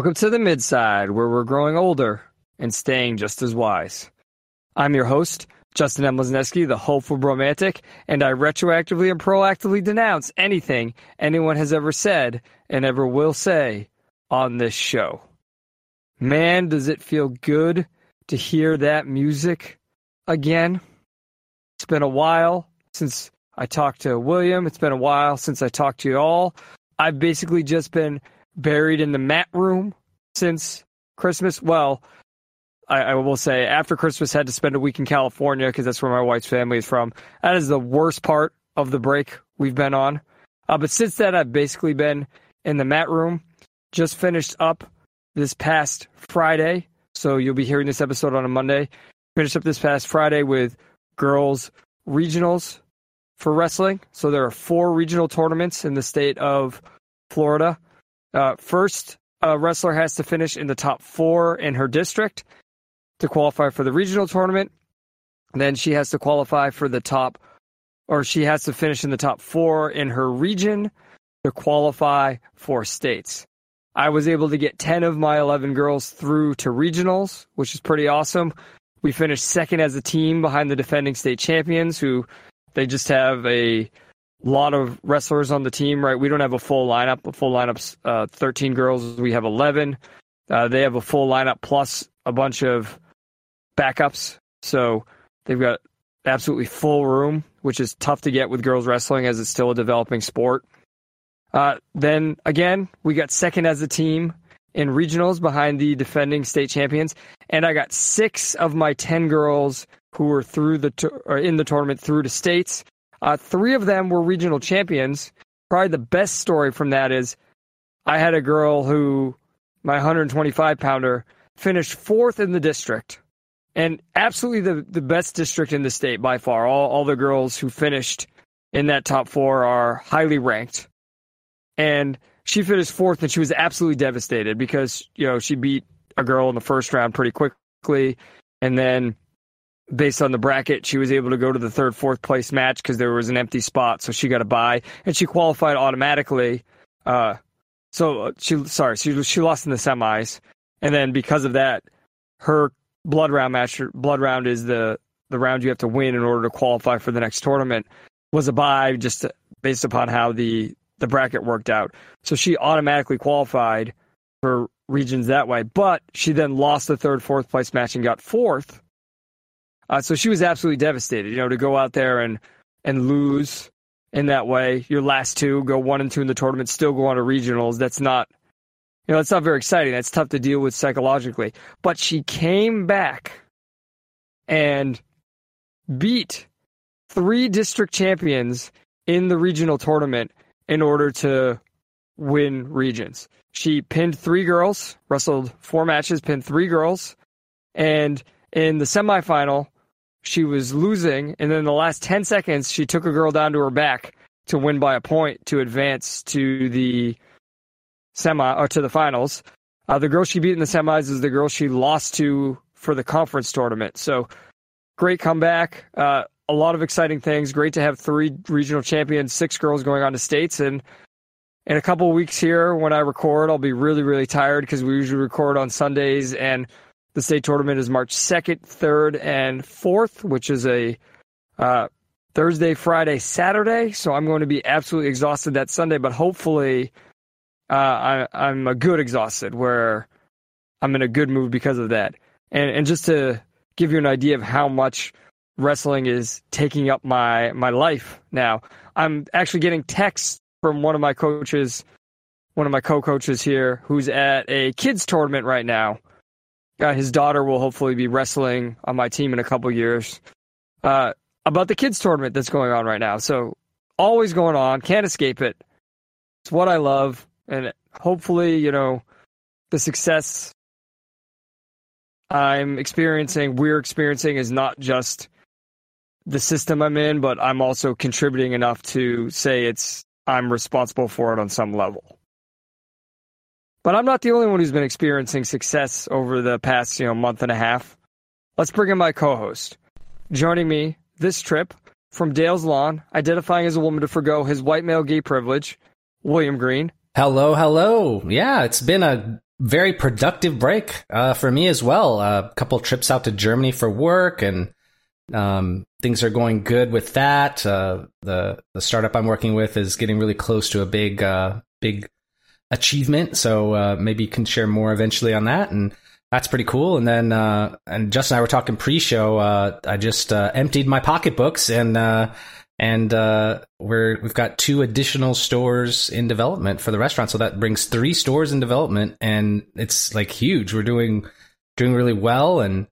Welcome to the midside, where we're growing older and staying just as wise. I'm your host, Justin M. Lesneski, the hopeful romantic, and I retroactively and proactively denounce anything anyone has ever said and ever will say on this show. Man, does it feel good to hear that music again? It's been a while since I talked to William. It's been a while since I talked to you all. I've basically just been buried in the mat room since Christmas. Well, I, I, will say after Christmas, had to spend a week in California because that's where my wife's family is from. That is the worst part of the break we've been on. Uh, but since then, I've basically been in the mat room. Just finished up this past Friday, so you'll be hearing this episode on a Monday. Finished up this past Friday with girls regionals for wrestling. So there are four regional tournaments in the state of Florida. Uh, first, a wrestler has to finish in the top four in her district to qualify for the regional tournament. Then she has to qualify for the top, or she has to finish in the top four in her region to qualify for states. I was able to get 10 of my 11 girls through to regionals, which is pretty awesome. We finished second as a team behind the defending state champions, who they just have a lot of wrestlers on the team, right? We don't have a full lineup. A full lineup's uh, 13 girls. We have 11. Uh, they have a full lineup plus a bunch of backups. So they've got absolutely full room, which is tough to get with girls wrestling as it's still a developing sport. Uh, then again, we got second as a team in regionals behind the defending state champions, and I got six of my ten girls who were through the in the tournament through to states. Uh, three of them were regional champions. Probably the best story from that is I had a girl who my 125 pounder finished fourth in the district and absolutely the, the best district in the state by far. All, all the girls who finished in that top four are highly ranked. And she finished fourth and she was absolutely devastated because, you know, she beat a girl in the first round pretty quickly. And then based on the bracket, she was able to go to the third, fourth place match because there was an empty spot. So she got a bye and she qualified automatically. Uh, so uh, she, sorry, she, she lost in the semis. And then because of that, her blood round match. Blood round is the the round you have to win in order to qualify for the next tournament. Was a bye just based upon how the the bracket worked out. So she automatically qualified for regions that way. But she then lost the third, fourth place match and got fourth. Uh, so she was absolutely devastated. You know, to go out there and and lose in that way, your last two go one and two in the tournament, still go on to regionals. That's not you know, that's not very exciting. That's tough to deal with psychologically. But she came back and beat three district champions in the regional tournament in order to win regions. She pinned three girls, wrestled four matches, pinned three girls, and in the semifinal, she was losing, and then the last 10 seconds, she took a girl down to her back to win by a point to advance to the semi or to the finals. Uh, the girl she beat in the semis is the girl she lost to for the conference tournament. So great comeback. Uh, a lot of exciting things. Great to have three regional champions, six girls going on to states, and in a couple weeks here when I record, I'll be really really tired because we usually record on Sundays, and the state tournament is March second, third, and fourth, which is a uh, Thursday, Friday, Saturday. So I'm going to be absolutely exhausted that Sunday, but hopefully uh, I, I'm a good exhausted where I'm in a good mood because of that. And and just to give you an idea of how much wrestling is taking up my my life now, I'm actually getting texts from one of my coaches, one of my co-coaches here, who's at a kids tournament right now. Uh, his daughter will hopefully be wrestling on my team in a couple years. Uh, about the kids tournament that's going on right now. So always going on, can't escape it. It's what I love and hopefully, you know, the success I'm experiencing, we're experiencing, is not just the system I'm in, but I'm also contributing enough to say it's I'm responsible for it on some level. But I'm not the only one who's been experiencing success over the past, you know, month and a half. Let's bring in my co-host. Joining me this trip from Dale's Lawn, identifying as a woman to forego his white male gay privilege, William Green. Hello, hello. Yeah, it's been a very productive break uh, for me as well. A couple trips out to Germany for work, and um, things are going good with that. Uh, the the startup I'm working with is getting really close to a big uh, big achievement, so uh, maybe you can share more eventually on that. And that's pretty cool. And then uh, and Justin and I were talking pre-show. Uh, I just emptied my pocketbooks and and uh, we're we've got two additional stores in development for the restaurant, so that brings three stores in development, and it's like huge. We're doing doing really well, and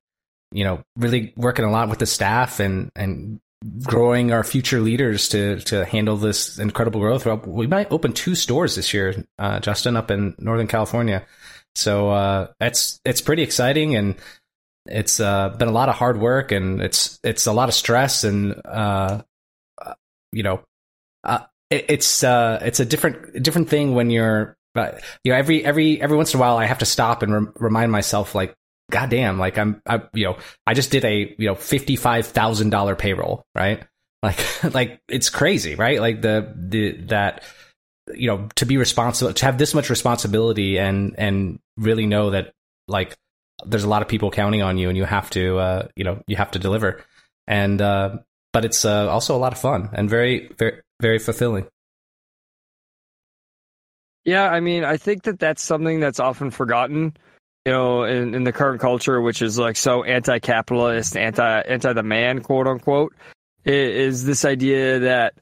you know, really working a lot with the staff and and growing our future leaders to to handle this incredible growth. We might open two stores this year, uh, Justin, up in Northern California. So uh, that's it's pretty exciting, and it's uh, been a lot of hard work, and it's it's a lot of stress, and uh, you know, uh, it, it's uh, it's a different different thing when you're, uh, you know, every every every once in a while I have to stop and re- remind myself like, goddamn, like I'm, I, you know, I just did a you know fifty five thousand dollar payroll, right? Like like it's crazy, right? Like the the that you know to be responsible to have this much responsibility and and really know that like there's a lot of people counting on you and you have to uh you know you have to deliver and uh but it's uh, also a lot of fun and very, very, very fulfilling. Yeah, I mean, I think that that's something that's often forgotten, you know, in, in the current culture, which is like so anti-capitalist, anti anti the man, quote unquote, is this idea that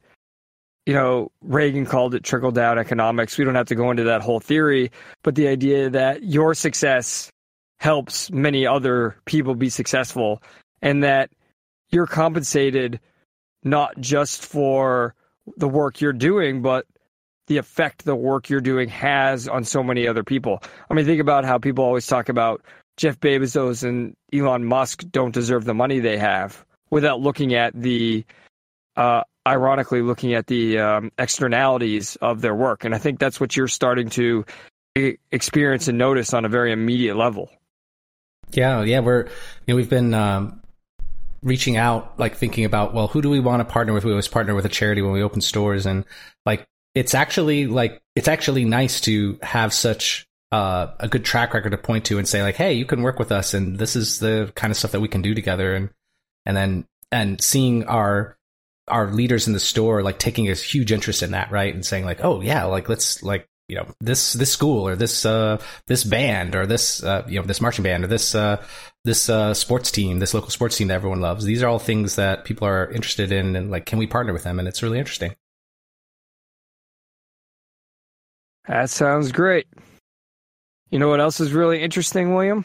you know Reagan called it trickle down economics. We don't have to go into that whole theory, but the idea that your success helps many other people be successful, and that you're compensated not just for the work you're doing, but the effect the work you're doing has on so many other people. I mean, think about how people always talk about Jeff Bezos and Elon Musk don't deserve the money they have without looking at the, uh, ironically, looking at the um, externalities of their work. And I think that's what you're starting to experience and notice on a very immediate level. Yeah, yeah, we're you know we've been um, reaching out, like thinking about, well, who do we want to partner with? We always partner with a charity when we open stores, and like it's actually like it's actually nice to have such uh, a good track record to point to and say like, hey, you can work with us, and this is the kind of stuff that we can do together, and and then and seeing our our leaders in the store like taking a huge interest in that, right, and saying like, oh yeah, like let's like you know this this school or this uh this band or this uh you know this marching band or this uh this uh sports team this local sports team that everyone loves. These are all things that people are interested in and like can we partner with them? And it's really interesting that sounds great you know what else is really interesting william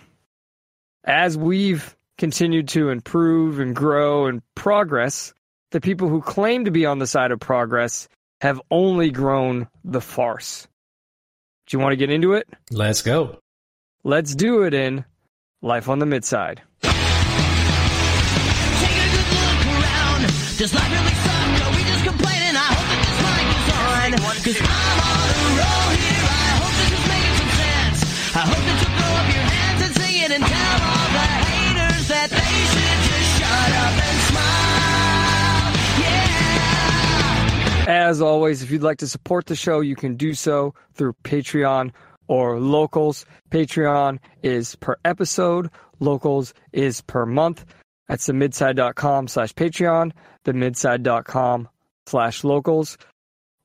as we've continued to improve and grow and progress the people who claim to be on the side of progress have only grown the farce do you want to get into it? Let's go. Let's do it in Life on the Midside. Does life really As always, if you'd like to support the show, you can do so through Patreon or locals. Patreon is per episode, locals is per month. That's the midside.com slash Patreon, the midside.com slash locals.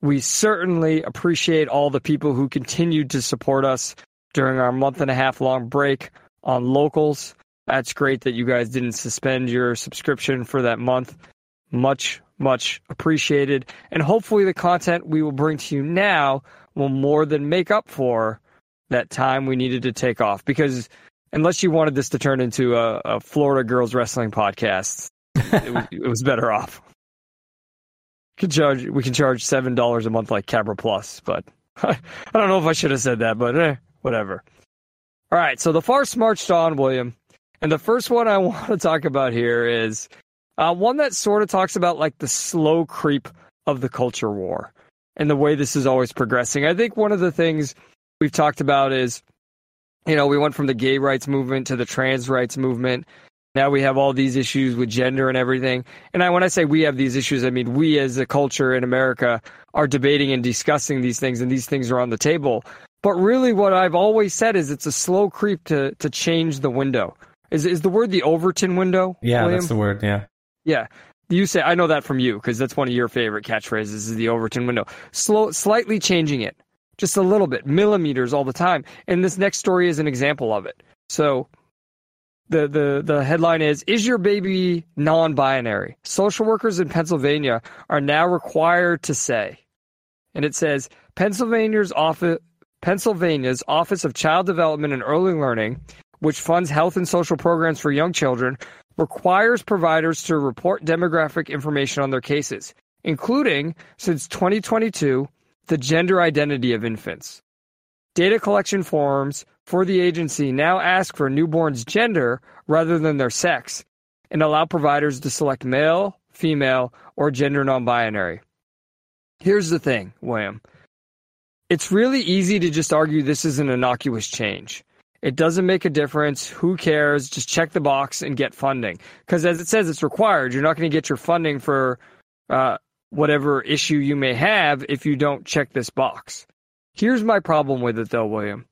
We certainly appreciate all the people who continued to support us during our month and a half long break on locals. That's great that you guys didn't suspend your subscription for that month. Much, much appreciated. And hopefully, the content we will bring to you now will more than make up for that time we needed to take off. Because unless you wanted this to turn into a, a Florida girls wrestling podcast, it, was, it was better off. Could charge we can charge seven dollars a month like Cabra Plus, but I don't know if I should have said that, but eh, whatever. All right, so the farce marched on, William. And the first one I want to talk about here is uh, one that sort of talks about like the slow creep of the culture war and the way this is always progressing. I think one of the things we've talked about is, you know, we went from the gay rights movement to the trans rights movement. Now we have all these issues with gender and everything. And I, when I say we have these issues, I mean we as a culture in America are debating and discussing these things, and these things are on the table. But really, what I've always said is it's a slow creep to to change the window. Is is the word the Overton window? Yeah, William? that's the word. Yeah. Yeah. You say I know that from you because that's one of your favorite catchphrases is the Overton window. Slow, slightly changing it, just a little bit, millimeters all the time. And this next story is an example of it. So, the the the headline is: Is your baby non-binary? Social workers in Pennsylvania are now required to say, and it says Pennsylvania's office Pennsylvania's Office of Child Development and Early Learning, which funds health and social programs for young children, requires providers to report demographic information on their cases, including, since 2022, the gender identity of infants. Data collection forms for the agency now ask for newborns' gender rather than their sex and allow providers to select male, female, or gender non binary. Here's the thing, William. It's really easy to just argue this is an innocuous change. It doesn't make a difference. Who cares? Just check the box and get funding. Because as it says, it's required. You're not going to get your funding for uh, whatever issue you may have if you don't check this box. Here's my problem with it, though, William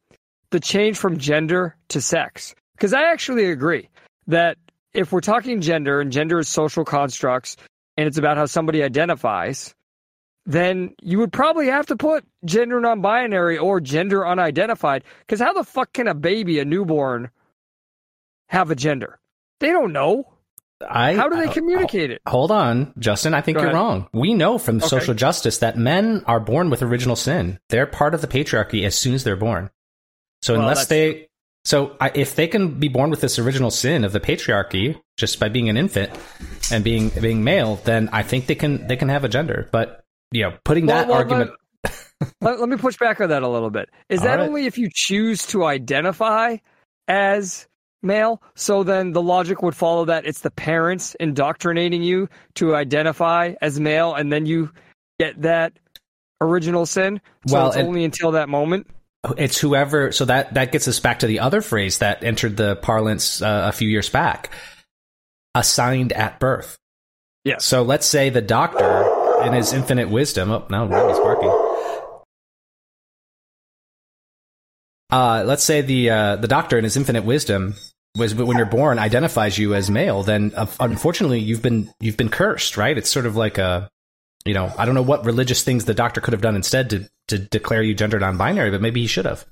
the change from gender to sex. Because I actually agree that if we're talking gender and gender is social constructs and it's about how somebody identifies, then you would probably have to put gender non binary or gender unidentified. Because how the fuck can a baby, a newborn, have a gender? They don't know. I, How do they uh, communicate it? Hold on, Justin. I think Go you're ahead. wrong. We know from Okay. social justice that men are born with original sin. They're part of the patriarchy as soon as they're born. So Well, unless they, so I, if they can be born with this original sin of the patriarchy just by being an infant and being being male, then I think they can they can have a gender. But you know, putting that Well, well, argument, Let, let me push back on that a little bit. Is All that right. only if you choose to identify as male? So then the logic would follow that it's the parents indoctrinating you to identify as male, and then you get that original sin. So Well, it's and- only until that moment. it's whoever. So that that gets us back to the other phrase that entered the parlance uh, a few years back: assigned at birth. yeah So let's say the doctor, in his infinite wisdom, oh, now Remi's barking. Uh, let's say the uh, the doctor, in his infinite wisdom, was when you're born identifies you as male. Then, uh, unfortunately, you've been you've been cursed, right? It's sort of like a, you know, I don't know what religious things the doctor could have done instead to to declare you gender non-binary, but maybe he should have.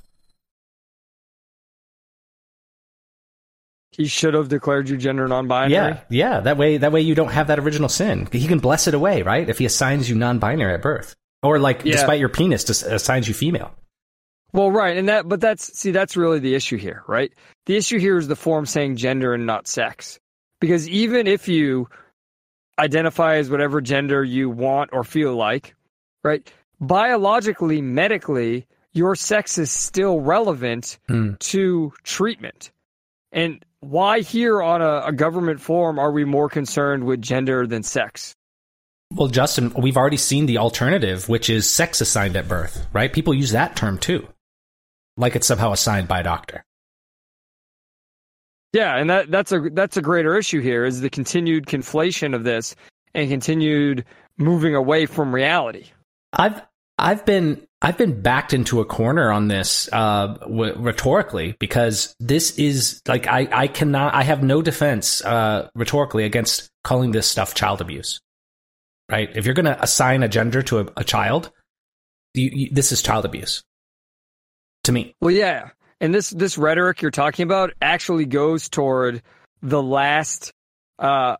He should have declared you gender non-binary. Yeah, yeah. That way, that way you don't have that original sin. He can bless it away, right? If he assigns you non-binary at birth, or like Yeah. despite your penis, just assigns you female. Well, right, and that, but that's see, that's really the issue here, right? The issue here is the form saying gender and not sex, because even if you identify as whatever gender you want or feel like, right? Biologically, medically, your sex is still relevant Hmm. to treatment. And why here on a, a government form are we more concerned with gender than sex? Well, Justin, we've already seen the alternative, which is sex assigned at birth, right? People use that term too, like it's somehow assigned by a doctor. Yeah, and that that's a that's a greater issue here is the continued conflation of this and continued moving away from reality. I've I've been I've been backed into a corner on this uh, w- rhetorically because this is like I I cannot I have no defense uh, rhetorically against calling this stuff child abuse. Right? If you're going to assign a gender to a, a child, you, you, this is child abuse. To me, Well, yeah, and this this rhetoric you're talking about actually goes toward the last uh,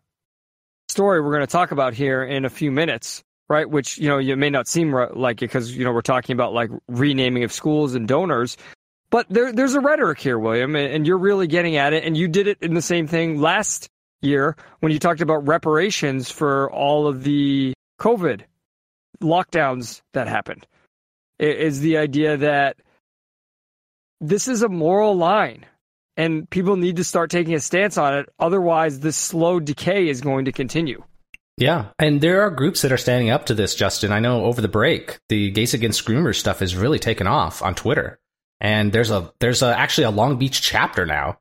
story we're going to talk about here in a few minutes, right? Which you know you may not seem like it because you know we're talking about like renaming of schools and donors, but there there's a rhetoric here, William, and, you're really getting at it, and you did it in the same thing last year when you talked about reparations for all of the COVID lockdowns that happened. I- Is the idea that this is a moral line and people need to start taking a stance on it. Otherwise, this slow decay is going to continue. Yeah, and there are groups that are standing up to this, Justin. I know over the break, the Gays Against Groomers stuff has really taken off on Twitter, and there's a there's a, actually a Long Beach chapter now,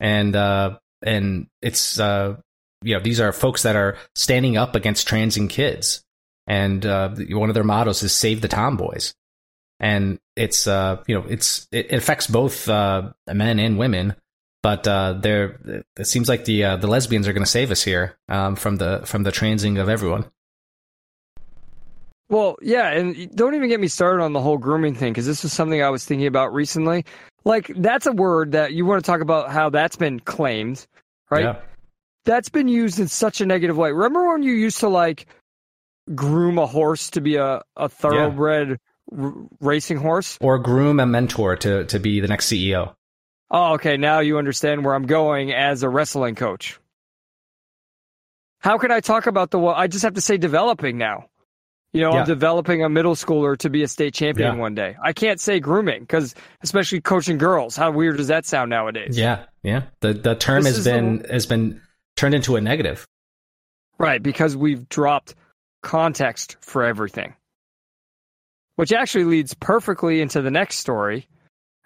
and uh, and it's uh, you know these are folks that are standing up against transing kids, and uh, one of their mottos is "Save the Tomboys," and it's uh, you know it's it affects both uh, men and women but uh, there it seems like the uh, the lesbians are going to save us here um, from the from the transing of everyone. Well, yeah, and don't even get me started on the whole grooming thing because this is something I was thinking about recently. Like that's a word that you want to talk about how that's been claimed, right? Yeah. That's been used in such a negative way. Remember when you used to like groom a horse to be a, a thoroughbred yeah. r- racing horse, or groom a mentor to to be the next CEO? Oh, okay. Now you understand where I'm going as a wrestling coach. How can I talk about the? I just have to say developing now. You know, yeah. I'm developing a middle schooler to be a state champion yeah. one day. I can't say grooming because, especially coaching girls, how weird does that sound nowadays? Yeah, yeah. The the term this has been has been turned into a negative. Right, because we've dropped context for everything. Which actually leads perfectly into the next story,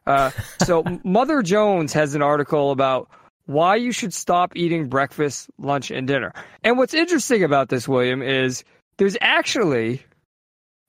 uh, so Mother Jones has an article about why you should stop eating breakfast, lunch, and dinner. And what's interesting about this, William, is there's actually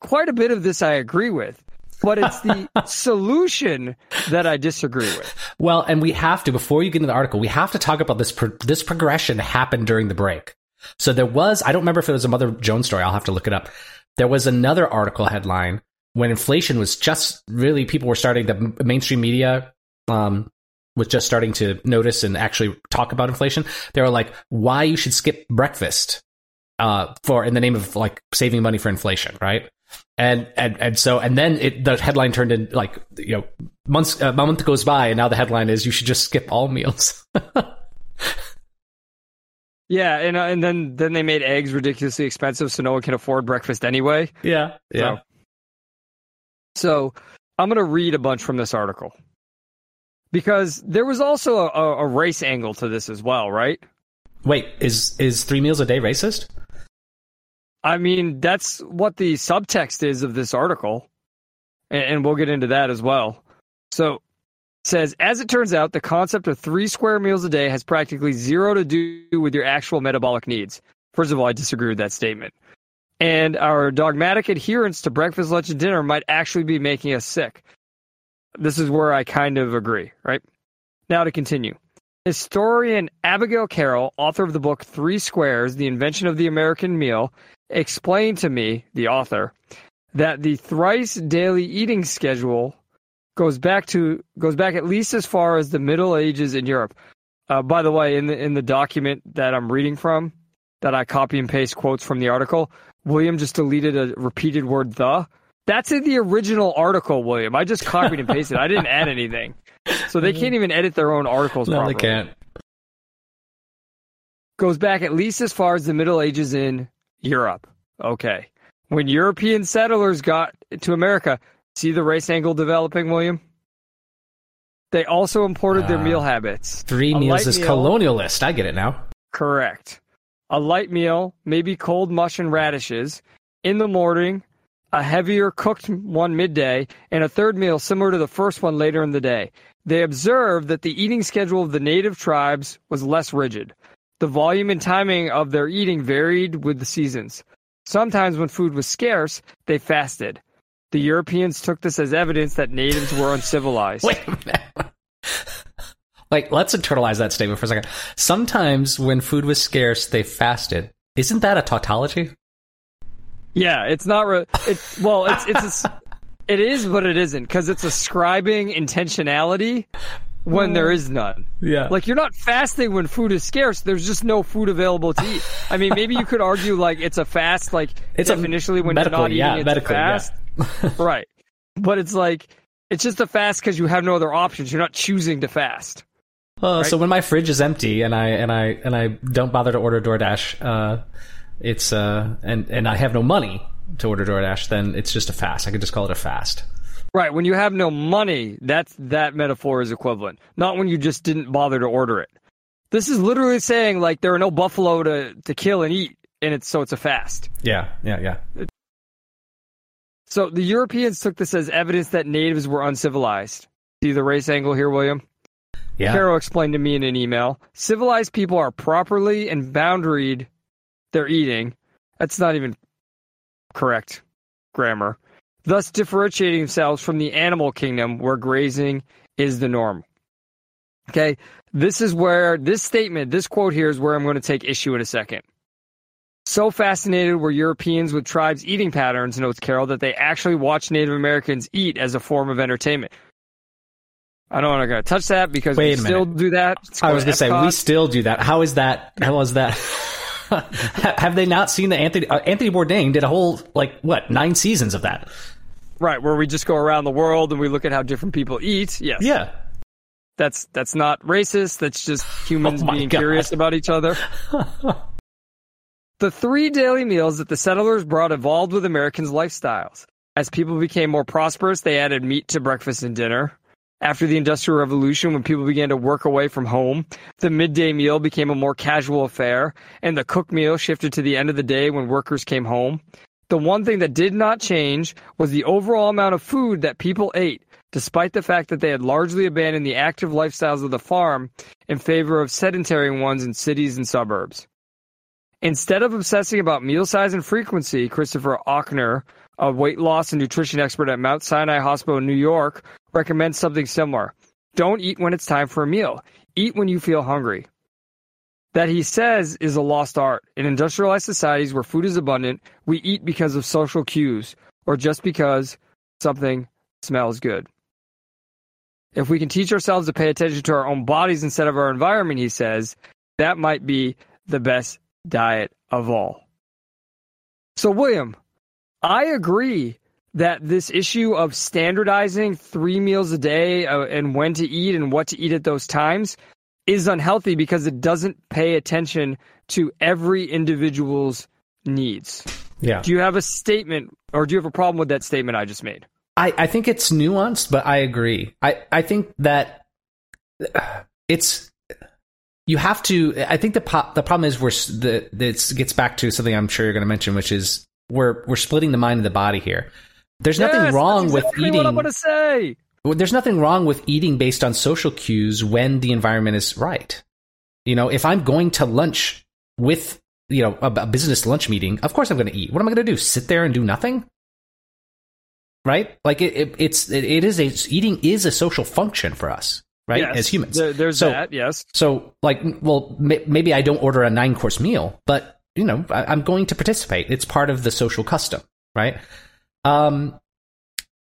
quite a bit of this I agree with. But it's the solution that I disagree with. Well, and we have to before you get into the article, we have to talk about this. Pro- this progression happened during the break. So there was, I don't remember if it was a Mother Jones story. I'll have to look it up. There was another article headline when inflation was just really people were starting the mainstream media um, was just starting to notice and actually talk about inflation. They were like, why you should skip breakfast uh, for in the name of like saving money for inflation, right? And and and so and then it, the headline turned in like you know months a month goes by and now the headline is you should just skip all meals. yeah, and uh, and then then they made eggs ridiculously expensive so no one can afford breakfast anyway. Yeah, yeah. So, so I'm going to read a bunch from this article because there was also a, a, race angle to this as well, right? Wait, is is three meals a day racist? I mean, that's what the subtext is of this article, and, and we'll get into that as well. So, says as it turns out, the concept of three square meals a day has practically zero to do with your actual metabolic needs. First of all, I disagree with that statement and our dogmatic adherence to breakfast, lunch, and dinner might actually be making us sick. This is where I kind of agree, right? Now to continue. Historian Abigail Carroll, author of the book Three Squares The Invention of the American Meal, explained to me, the author, that the thrice daily eating schedule goes back to goes back at least as far as the Middle Ages in Europe. Uh, by the way, in the in the document that I'm reading from, that I copy and paste quotes from the article, William just deleted a repeated word the. That's in the original article, William. I just copied and pasted. I didn't add anything. So they can't even edit their own articles no, properly. they can't. Goes back at least as far as the Middle Ages in Europe. Okay. When European settlers got to America, see the race angle developing, William? They also imported uh, their meal habits. Three meals is meal, colonialist. I get it now. Correct a light meal, maybe cold mush and radishes. In the morning, a heavier cooked one midday, and a third meal similar to the first one later in the day. They observed that the eating schedule of the native tribes was less rigid. The volume and timing of their eating varied with the seasons. Sometimes, when food was scarce, they fasted. The Europeans took this as evidence that natives were uncivilized. Wait a minute. Like, let's internalize that statement for a second. Sometimes when food was scarce, they fasted. Isn't that a tautology? Yeah, it's not. Re- it, well, it's it's a, it is, but it isn't because it's ascribing intentionality when there is none. Yeah, like you're not fasting when food is scarce. There's just no food available to eat. I mean, maybe you could argue like it's a fast, like it's initially when you're not eating, yeah, it's fast, yeah. right? But it's like it's just a fast because you have no other options. You're not choosing to fast. Uh, right? So when my fridge is empty and I and I and I don't bother to order DoorDash, uh, it's uh, and and I have no money to order DoorDash, then it's just a fast. I could just call it a fast. Right. When you have no money, that's that metaphor is equivalent. Not when you just didn't bother to order it. This is literally saying like there are no buffalo to, to kill and eat, and it's so it's a fast. Yeah, yeah, yeah. So the Europeans took this as evidence that natives were uncivilized. See the race angle here, William? Yeah. Carroll explained to me in an email. Civilized people are properly and boundaried their eating. That's not even correct grammar. Thus differentiating themselves from the animal kingdom where grazing is the norm. Okay, this is where this statement, this quote here is where I'm going to take issue in a second. So fascinated were Europeans with tribes' eating patterns, notes Carroll, that they actually watched Native Americans eat as a form of entertainment. I don't want to touch that because Wait we still do that. It's I was going to say we still do that. How is that? How is that? Have they not seen the Anthony uh, Anthony Bourdain did a whole like what nine seasons of that? right where we just go around the world and we look at how different people eat. Yes, Yeah. that's that's not racist. That's just humans Oh being God. curious about each other. the three daily meals that the settlers brought evolved with Americans' lifestyles. As people became more prosperous, they added meat to breakfast and dinner. After the Industrial Revolution, when people began to work away from home, the midday meal became a more casual affair, and the cook meal shifted to the end of the day when workers came home. The one thing that did not change was the overall amount of food that people ate, despite the fact that they had largely abandoned the active lifestyles of the farm in favor of sedentary ones in cities and suburbs. Instead of obsessing about meal size and frequency, Christopher Ochner, a weight loss and nutrition expert at Mount Sinai Hospital in New York, recommends something similar. Don't eat when it's time for a meal. Eat when you feel hungry. That he says is a lost art. In industrialized societies where food is abundant, we eat because of social cues or just because something smells good. If we can teach ourselves to pay attention to our own bodies instead of our environment, he says, that might be the best diet of all. So, William, I agree that this issue of standardizing three meals a day uh, and when to eat and what to eat at those times is unhealthy because it doesn't pay attention to every individual's needs. Yeah. Do you have a statement or do you have a problem with that statement I just made? I, I think it's nuanced, but I agree. I, I think that uh, it's you have to. I think the po- the problem is we're the this gets back to something I'm sure you're going to mention, which is we're we're splitting the mind and the body here. There's nothing wrong that's with eating. What I'm to say. There's nothing wrong with eating based on social cues when the environment is right. You know, if I'm going to lunch with, you know, a, a business lunch meeting, of course I'm going to eat. What am I going to do? Sit there and do nothing? Right? Like it, it it's it, it is a eating is a social function for us, right? Yes, As humans. there- there's So- that. Yes. So, like, well, may, maybe I don't order a nine course meal, but you know, I, I'm going to participate. It's part of the social custom, right? Um,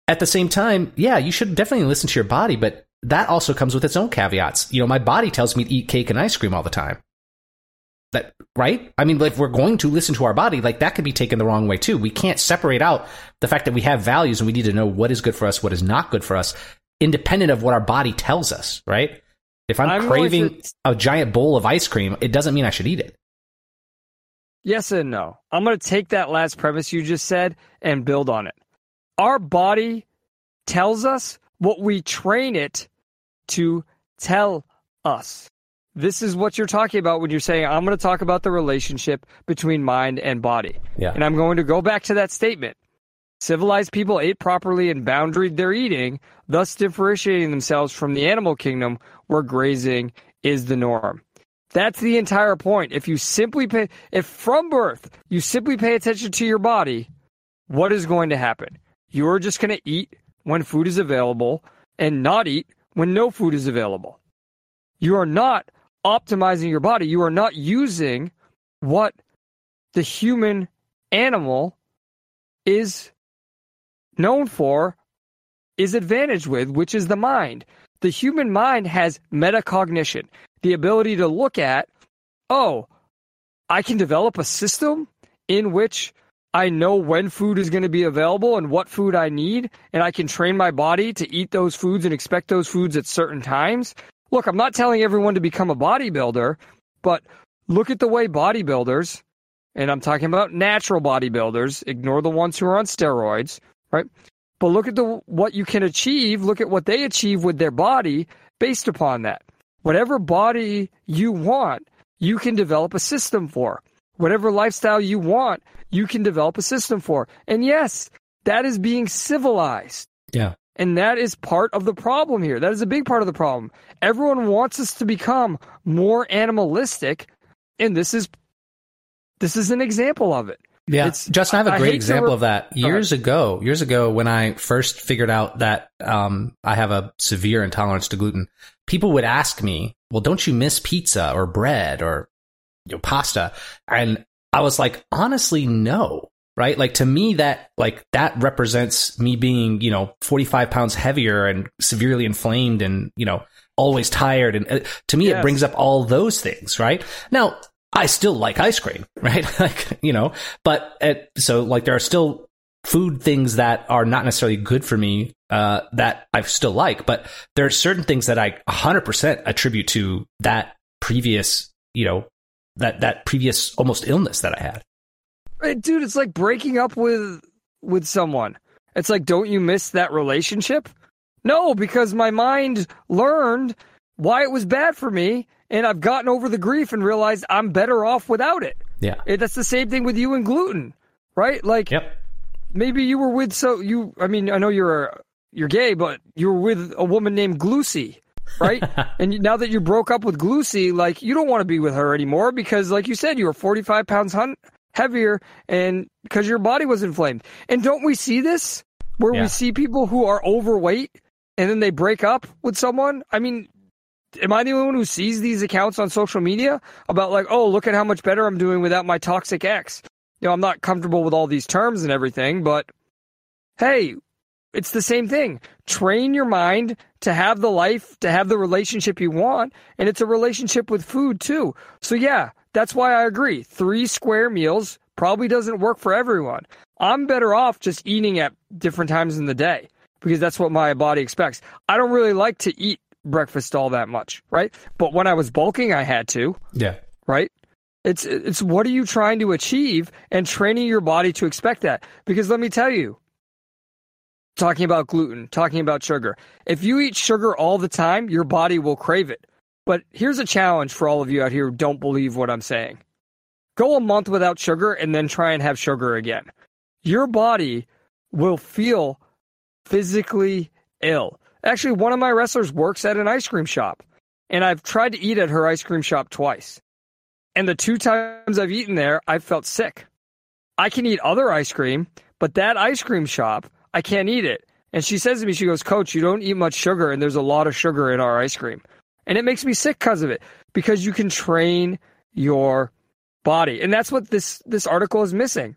at the same time, yeah, you should definitely listen to your body, but that also comes with its own caveats. You know, my body tells me to eat cake and ice cream all the time. That right? I mean, if we're going to listen to our body, like that could be taken the wrong way too. We can't separate out the fact that we have values and we need to know what is good for us, what is not good for us, independent of what our body tells us, right? If I'm, I'm craving to- a giant bowl of ice cream, it doesn't mean I should eat it. Yes and no. I'm going to take that last premise you just said and build on it. Our body tells us what we train it to tell us. This is what you're talking about when you're saying, I'm going to talk about the relationship between mind and body. Yeah. And I'm going to go back to that statement. Civilized people ate properly and boundaried their eating, thus differentiating themselves from the animal kingdom where grazing is the norm. That's the entire point. If you simply pay, if from birth you simply pay attention to your body, what is going to happen? You're just going to eat when food is available and not eat when no food is available. You are not optimizing your body. You are not using what the human animal is known for, is advantaged with, which is the mind. The human mind has metacognition, the ability to look at, oh, I can develop a system in which I know when food is going to be available and what food I need, and I can train my body to eat those foods and expect those foods at certain times. Look, I'm not telling everyone to become a bodybuilder, but look at the way bodybuilders, and I'm talking about natural bodybuilders, ignore the ones who are on steroids, right? But look at the what you can achieve. Look at what they achieve with their body based upon that. Whatever body you want, you can develop a system for. Whatever lifestyle you want, you can develop a system for. And yes, that is being civilized. Yeah. And that is part of the problem here. That is a big part of the problem. Everyone wants us to become more animalistic, and this is this is an example of it. Yeah, It's- Justin, I have a I great example re- of that. Years ago, years ago, when I first figured out that um, I have a severe intolerance to gluten, people would ask me, "Well, don't you miss pizza or bread or you know, pasta?" And I was like, honestly, no. Right? Like to me, that like that represents me being you know forty five pounds heavier and severely inflamed and you know always tired. And uh, to me, it brings up all those things. Right now, I still like ice cream, right? like, you know, but so like there are still food things that are not necessarily good for me, uh, that I still like, but there are certain things that I 100% attribute to that previous, you know, that, that previous almost illness that I had. Dude, it's like breaking up with with someone. It's like, don't you miss that relationship? No, because my mind learned why it was bad for me, and I've gotten over the grief and realized I'm better off without it. Yeah. Eh, That's the same thing with you and gluten, right? Like Yep. maybe you were with so you. I mean, I know you're you're gay, but you were with a woman named Glucy, right? and now that you broke up with Glucy, like you don't want to be with her anymore because, like you said, you were 45 pounds hun- heavier, and because your body was inflamed. And don't we see this where Yeah. we see people who are overweight and then they break up with someone? I mean. Am I the only one who sees these accounts on social media about like, oh, look at how much better I'm doing without my toxic ex? You know, I'm not comfortable with all these terms and everything, but hey, it's the same thing. Train your mind to have the life, to have the relationship you want, and it's a relationship with food too. So yeah, that's why I agree. Three square meals probably doesn't work for everyone. I'm better off just eating at different times in the day because that's what my body expects. I don't really like to eat breakfast all that much, right? But when I was bulking, I had to Yeah. right? It's it's what are you trying to achieve and training your body to expect that. Because let me tell you, talking about gluten, talking about sugar. If you eat sugar all the time, your body will crave it. But here's a challenge for all of you out here who don't believe what I'm saying. Go a month without sugar and then try and have sugar again. Your body will feel physically ill. Actually, one of my wrestlers works at an ice cream shop, and I've tried to eat at her ice cream shop twice. And the two times I've eaten there, I've felt sick. I can eat other ice cream, but that ice cream shop, I can't eat it. And she says to me, she goes, Coach, you don't eat much sugar, and there's a lot of sugar in our ice cream. And it makes me sick because of it, because you can train your body. And that's what this, this article is missing.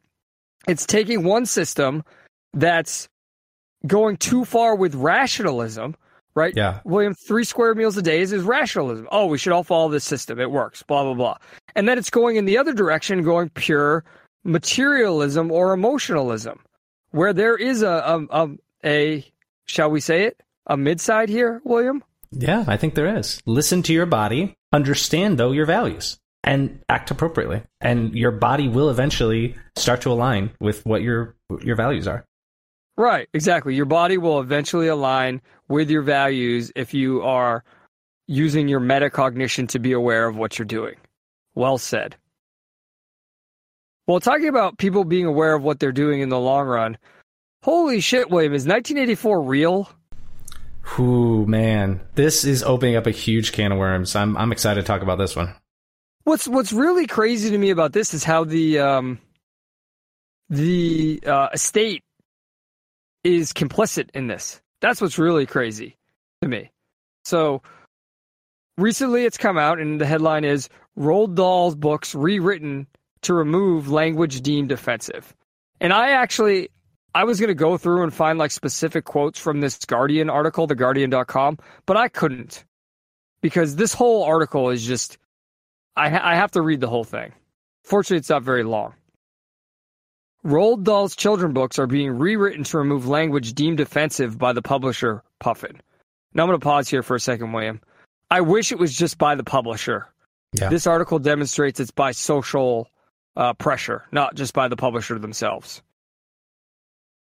It's taking one system that's going too far with rationalism, right? Yeah. William, three square meals a day is, is rationalism. Oh, we should all follow this system. It works, blah, blah, blah. And then it's going in the other direction, going pure materialism or emotionalism, where there is a, a, a, a shall we say it, a midside here, William? Yeah, I think there is. Listen to your body, understand though your values, and act appropriately. And your body will eventually start to align with what your your values are. Right, exactly. Your body will eventually align with your values if you are using your metacognition to be aware of what you're doing. Well said. Well, talking about people being aware of what they're doing in the long run, holy shit, William, is 1984 real? Ooh, man, this is opening up a huge can of worms. I'm I'm excited to talk about this one. What's What's really crazy to me about this is how the um, the uh, estate is complicit in this. That's what's really crazy to me. So recently, it's come out, and the headline is "Roald Dahl's books rewritten to remove language deemed offensive." And I actually, I was going to go through and find like specific quotes from this Guardian article, theguardian.com, but I couldn't because this whole article is just I, I have to read the whole thing. Fortunately, it's not very long. Roald Dahl's children books are being rewritten to remove language deemed offensive by the publisher Puffin. Now I'm going to pause here for a second, William. I wish it was just by the publisher. Yeah. This article demonstrates it's by social uh, pressure, not just by the publisher themselves.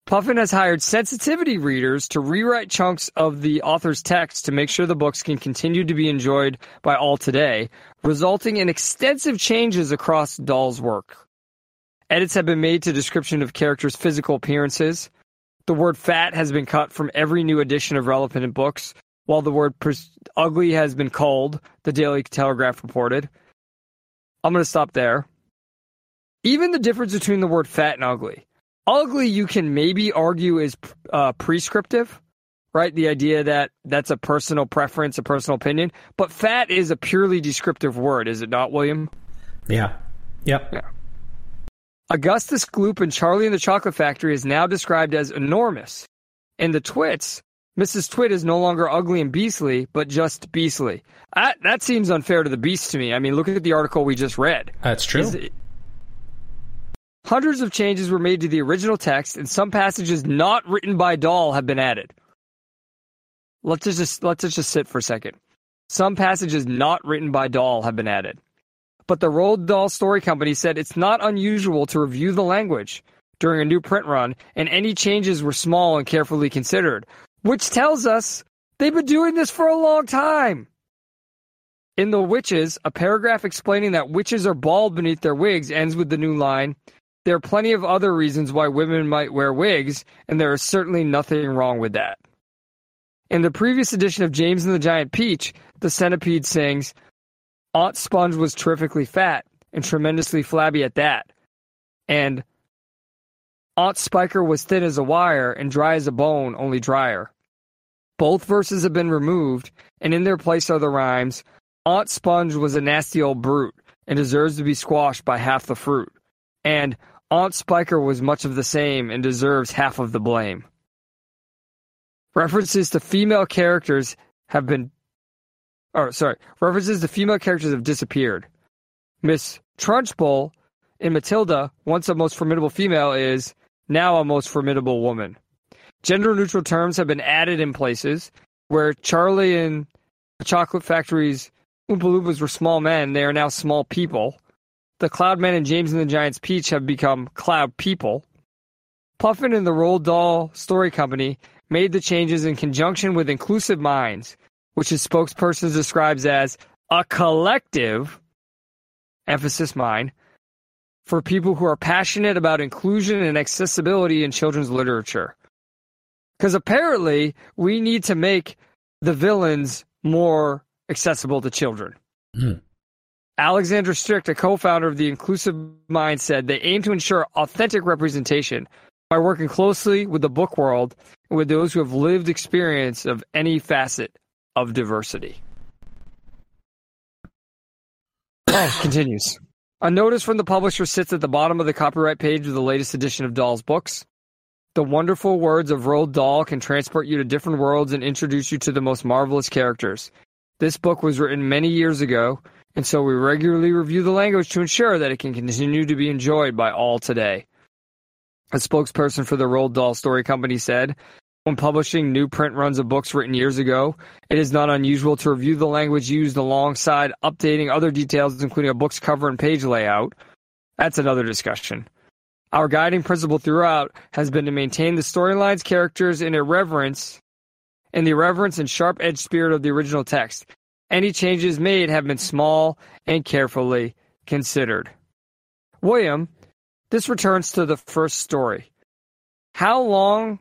Puffin has hired sensitivity readers to rewrite chunks of the author's text to make sure the books can continue to be enjoyed by all today, resulting in extensive changes across Dahl's work. Edits have been made to description of characters' physical appearances. The word fat has been cut from every new edition of relevant books, while the word pres- ugly has been culled, the Daily Telegraph reported. I'm going to stop there. Even the difference between the word fat and ugly. Ugly you can maybe argue is uh, prescriptive right? The idea that that's a personal preference a personal opinion. But fat is a purely descriptive word is it not william? Yeah. Yep. Yeah augustus gloop and charlie in the chocolate factory is now described as enormous in the twits mrs twit is no longer ugly and beastly but just beastly that, that seems unfair to the beast to me i mean look at the article we just read that's true is, Hundreds of changes were made to the original text, and some passages not written by Dahl have been added. Let's just let's just sit for a second. Some passages not written by Dahl have been added. But the Roald Dahl Story Company said it's not unusual to review the language during a new print run, and any changes were small and carefully considered, which tells us they've been doing this for a long time. In The Witches, a paragraph explaining that witches are bald beneath their wigs ends with the new line there are plenty of other reasons why women might wear wigs, and there is certainly nothing wrong with that. In the previous edition of James and the Giant Peach, the centipede sings, Aunt Sponge was terrifically fat and tremendously flabby at that. And Aunt Spiker was thin as a wire and dry as a bone, only drier. Both verses have been removed, and in their place are the rhymes Aunt Sponge was a nasty old brute and deserves to be squashed by half the fruit. And Aunt Spiker was much of the same and deserves half of the blame. References to female characters have been. Oh, sorry. References to female characters have disappeared. Miss Trunchbull in Matilda, once a most formidable female, is now a most formidable woman. Gender neutral terms have been added in places where Charlie and the Chocolate Factory's Oompa Loompas were small men, they are now small people. The Cloudmen and James and the Giant's Peach have become Cloud People. Puffin and the Roald Dahl Story Company made the changes in conjunction with Inclusive Minds, which his spokesperson describes as a collective, emphasis mine, for people who are passionate about inclusion and accessibility in children's literature. Because apparently, we need to make the villains more accessible to children. Mm. Alexandra Strick, a co-founder of the Inclusive Mind, said they aim to ensure authentic representation by working closely with the book world and with those who have lived experience of any facet of diversity. Oh, continues. A notice from the publisher sits at the bottom of the copyright page of the latest edition of Dahl's books. The wonderful words of Roald Dahl can transport you to different worlds and introduce you to the most marvelous characters. This book was written many years ago and so we regularly review the language to ensure that it can continue to be enjoyed by all today. A spokesperson for the Roald Dahl Story Company said, when publishing new print runs of books written years ago, it is not unusual to review the language used alongside updating other details, including a book's cover and page layout. That's another discussion. Our guiding principle throughout has been to maintain the storyline's characters and irreverence, and the irreverence and sharp edged spirit of the original text, any changes made have been small and carefully considered. William, this returns to the first story. How long,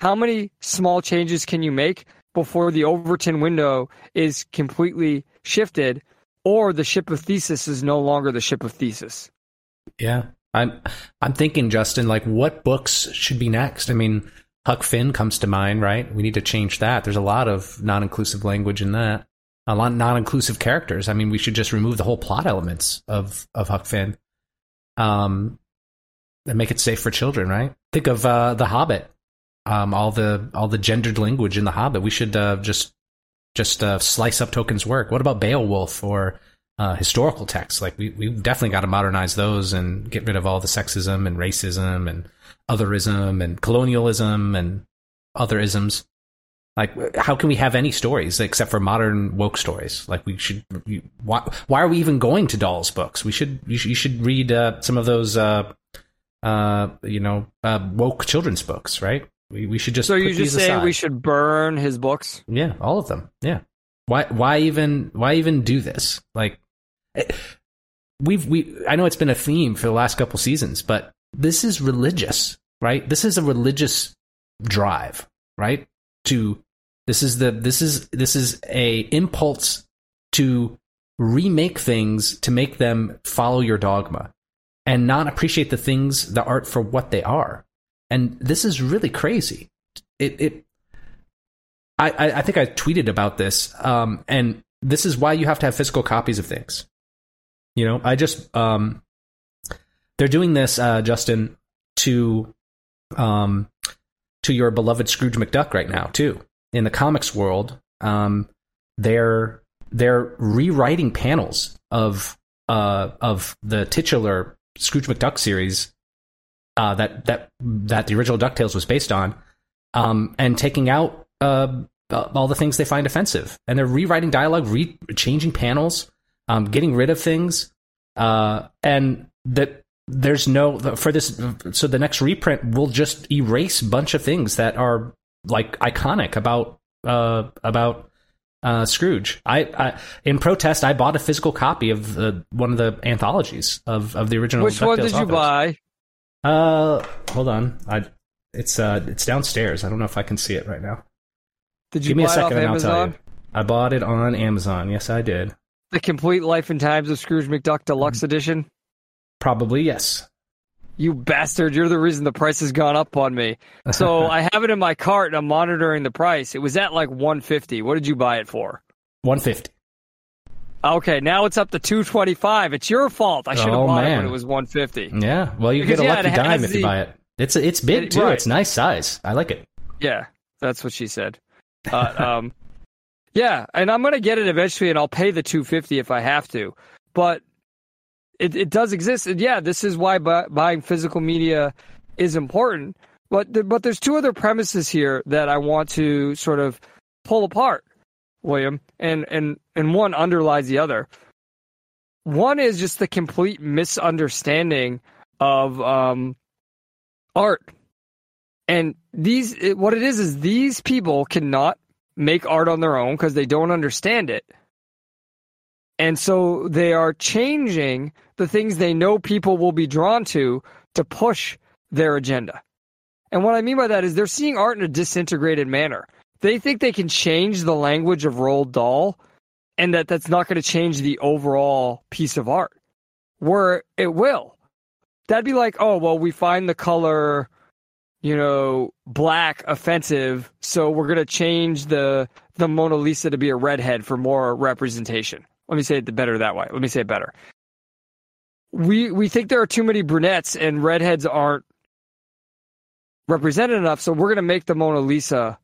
how many small changes can you make before the Overton window is completely shifted or the ship of Theseus is no longer the ship of Theseus? Yeah. I'm I'm thinking, Justin, like what books should be next? I mean, Huck Finn comes to mind, right? We need to change that. There's a lot of non-inclusive language in that a lot of non-inclusive characters. I mean, we should just remove the whole plot elements of of Huck Finn, um, and make it safe for children. Right? Think of uh, the Hobbit. Um, all the all the gendered language in the Hobbit. We should uh, just just uh, slice up Tolkien's work. What about Beowulf or uh, historical texts? Like we we definitely got to modernize those and get rid of all the sexism and racism and otherism and colonialism and other isms. Like, how can we have any stories except for modern woke stories? Like, we should. You, why? Why are we even going to Dahl's books? We should. You should, you should read uh, some of those uh, uh, you know, uh, woke children's books, right? We, we should just So you just these say aside. we should burn his books? Yeah, all of them. Yeah. Why why even why even do this? Like eh, we've we I know it's been a theme for the last couple seasons, but this is religious, right? This is a religious drive, right? To this is the this is this is a impulse to remake things to make them follow your dogma and not appreciate the things the art for what they are. And this is really crazy. It it I, I, think I tweeted about this, um, and this is why you have to have physical copies of things. You know, I just um, they're doing this, uh, Justin, to um, to your beloved Scrooge McDuck right now too. In the comics world, um, they're they're rewriting panels of uh, of the titular Scrooge McDuck series uh, that that that the original Ducktales was based on, um, and taking out uh, all the things they find offensive, and they're rewriting dialogue, re- changing panels, um, getting rid of things, uh, and that there's no for this. So the next reprint will just erase a bunch of things that are like iconic about uh, about uh, Scrooge. I, I in protest, I bought a physical copy of the, one of the anthologies of, of the original. Which one did you buy? Uh, hold on. I it's uh it's downstairs. I don't know if I can see it right now. Did you Give me a buy it second off and I'll tell Amazon? you. I bought it on Amazon. Yes, I did. The Complete Life and Times of Scrooge McDuck. Deluxe Edition? Probably yes. You bastard, you're the reason the price has gone up on me. So I have it in my cart and I'm monitoring the price. It was at like 150. What did you buy it for? One fifty. Okay, now it's up to 225. It's your fault. I should have Oh, bought it when it was 150. Yeah. Well, you Because, get a yeah, lucky dime if the- you buy it. It's it's big It- too. right. It's nice size. I like it. Yeah, that's what she said. Uh, um, yeah, and I'm gonna get it eventually, and I'll pay the 250 if I have to. But it it does exist, and yeah, this is why bu- buying physical media is important. But th- but there's two other premises here that I want to sort of pull apart, William, and and and one underlies the other. One is just the complete misunderstanding of um, art. And these, it, what it is, is these people cannot make art on their own because they don't understand it. And so they are changing the things they know people will be drawn to to push their agenda. And what I mean by that is they're seeing art in a disintegrated manner. They think they can change the language of Roald Dahl and that that's not going to change the overall piece of art. Where it will. That'd be like, oh, well, we find the color you know, black offensive, so we're gonna change the the Mona Lisa to be a redhead for more representation. Let me say it better that way. Let me say it better. We we think there are too many brunettes and redheads aren't represented enough, so we're gonna make the Mona Lisa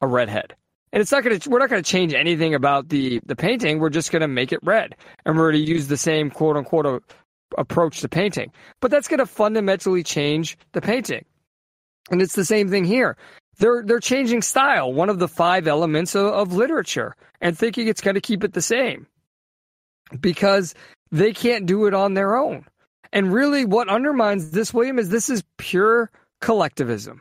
a redhead. And it's not gonna we're not gonna change anything about the the painting. We're just gonna make it red, and we're gonna use the same quote unquote approach to painting. But that's gonna fundamentally change the painting. And it's the same thing here. They're they're changing style, one of the five elements of, of literature, and thinking it's going to keep it the same because they can't do it on their own. And really, what undermines this, William, is this is pure collectivism.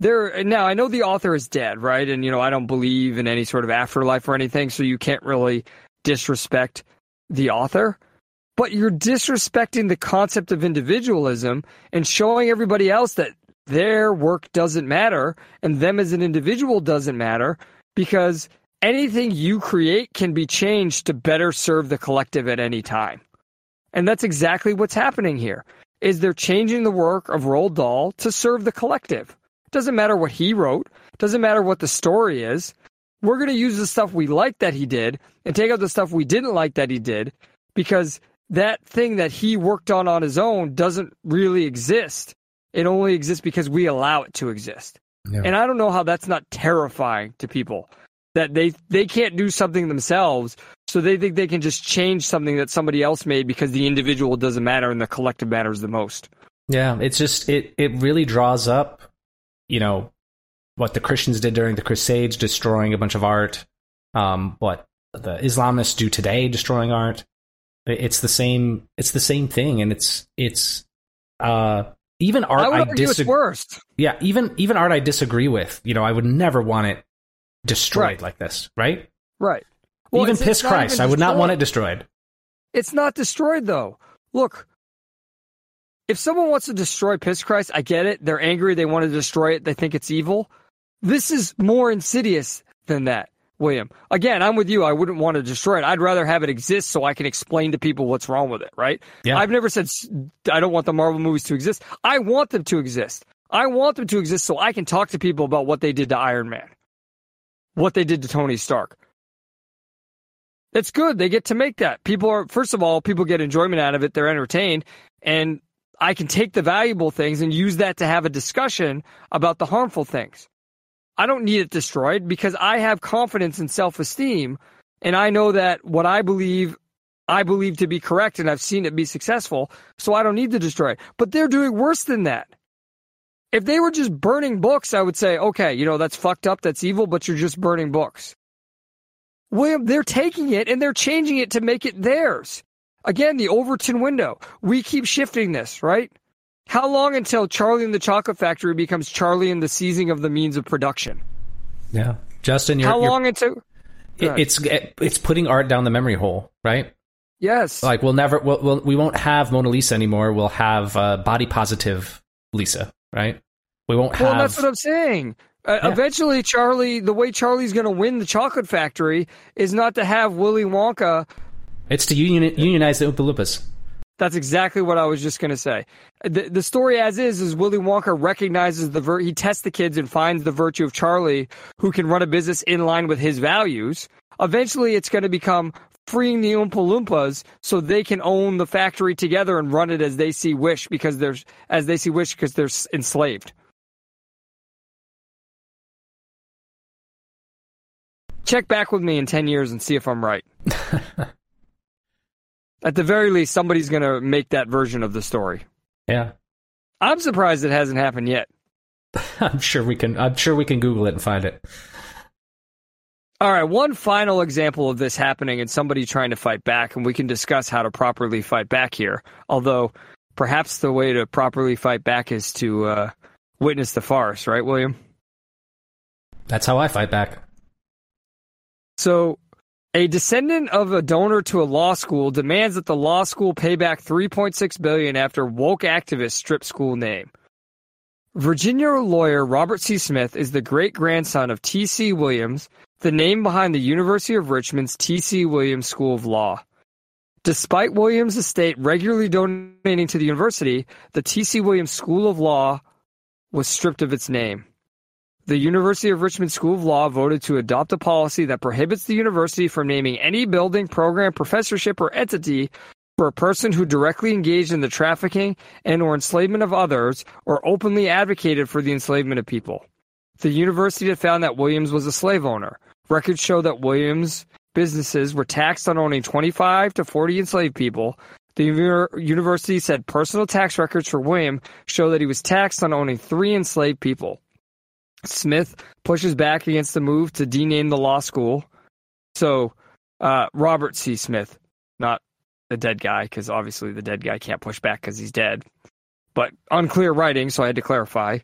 There now, I know the author is dead, right? And you know, I don't believe in any sort of afterlife or anything, so you can't really disrespect the author. But you're disrespecting the concept of individualism and showing everybody else that their work doesn't matter and them as an individual doesn't matter because anything you create can be changed to better serve the collective at any time. And that's exactly what's happening here. Is they're changing the work of Roald Dahl to serve the collective. Doesn't matter what he wrote, doesn't matter what the story is. We're going to use the stuff we like that he did and take out the stuff we didn't like that he did because that thing that he worked on on his own doesn't really exist it only exists because we allow it to exist. Yeah. And I don't know how that's not terrifying to people that they they can't do something themselves, so they think they can just change something that somebody else made because the individual doesn't matter and the collective matters the most. Yeah, it's just it it really draws up, you know, what the Christians did during the Crusades, destroying a bunch of art. Um, what the Islamists do today, destroying art. It's the same. It's the same thing, and it's it's uh even art I would I, argue it's disagree. worst. Yeah, even even art I disagree with. You know, I would never want it destroyed Right. like this, right? Right. Well, even piss Christ, even I would not want it destroyed. It's not destroyed though. Look, if someone wants to destroy Piss Christ, I get it. They're angry. They want to destroy it. They think it's evil. This is more insidious than that, William. Again, I'm with you. I wouldn't want to destroy it. I'd rather have it exist so I can explain to people what's wrong with it, right? Yeah. I've never said I don't want the Marvel movies to exist. I want them to exist. I want them to exist so I can talk to people about what they did to Iron Man, what they did to Tony Stark. It's good. They get to make that. People are, first of all, people get enjoyment out of it. They're entertained. And I can take the valuable things and use that to have a discussion about the harmful things. I don't need it destroyed because I have confidence and self esteem. And I know that what I believe, I believe to be correct and I've seen it be successful. So I don't need to destroy it. But they're doing worse than that. If they were just burning books, I would say, okay, you know, that's fucked up. That's evil, but you're just burning books. William, they're taking it and they're changing it to make it theirs. Again, the Overton window. We keep shifting this, right? How long until Charlie and the Chocolate Factory becomes Charlie and the seizing of the means of production? Yeah, Justin, you're, How you're- long until? It- it's it's putting art down the memory hole, right? Yes. Like we'll never, we'll, we'll we won't have Mona Lisa anymore. We'll have uh, body positive Lisa, right? We won't well, have. Well, that's what I'm saying. Uh, Yeah. Eventually, Charlie, the way Charlie's going to win the Chocolate Factory is not to have Willy Wonka it's to union, unionize the Oompa Loompas. That's exactly what I was just going to say. The, the story as is is Willy Wonka recognizes the vir- he tests the kids and finds the virtue of Charlie who can run a business in line with his values. Eventually it's going to become freeing the Oompa Loompas so they can own the factory together and run it as they see wish because they're as they see wish because they're enslaved. Check back with me in 10 years and see if I'm right. At the very least, somebody's going to make that version of the story. Yeah, I'm surprised it hasn't happened yet. I'm sure we can. I'm sure we can Google it and find it. All right, one final example of this happening and somebody trying to fight back, and we can discuss how to properly fight back here. Although, perhaps the way to properly fight back is to uh, witness the farce, right, William? That's how I fight back. So, a descendant of a donor to a law school demands that the law school pay back 3.6 billion after woke activists strip school name. Virginia lawyer Robert C. Smith is the great grandson of T.C. Williams, the name behind the University of Richmond's T.C. Williams School of Law. Despite Williams' estate regularly donating to the university, the T.C. Williams School of Law was stripped of its name. The University of Richmond School of Law voted to adopt a policy that prohibits the university from naming any building, program, professorship, or entity for a person who directly engaged in the trafficking and or enslavement of others or openly advocated for the enslavement of people. The university had found that Williams was a slave owner. Records show that Williams businesses were taxed on owning 25 to 40 enslaved people. The university said personal tax records for William show that he was taxed on owning three enslaved people. Smith pushes back against the move to dename the law school. So, uh, Robert C. Smith, not the dead guy, because obviously the dead guy can't push back because he's dead. But unclear writing, so I had to clarify.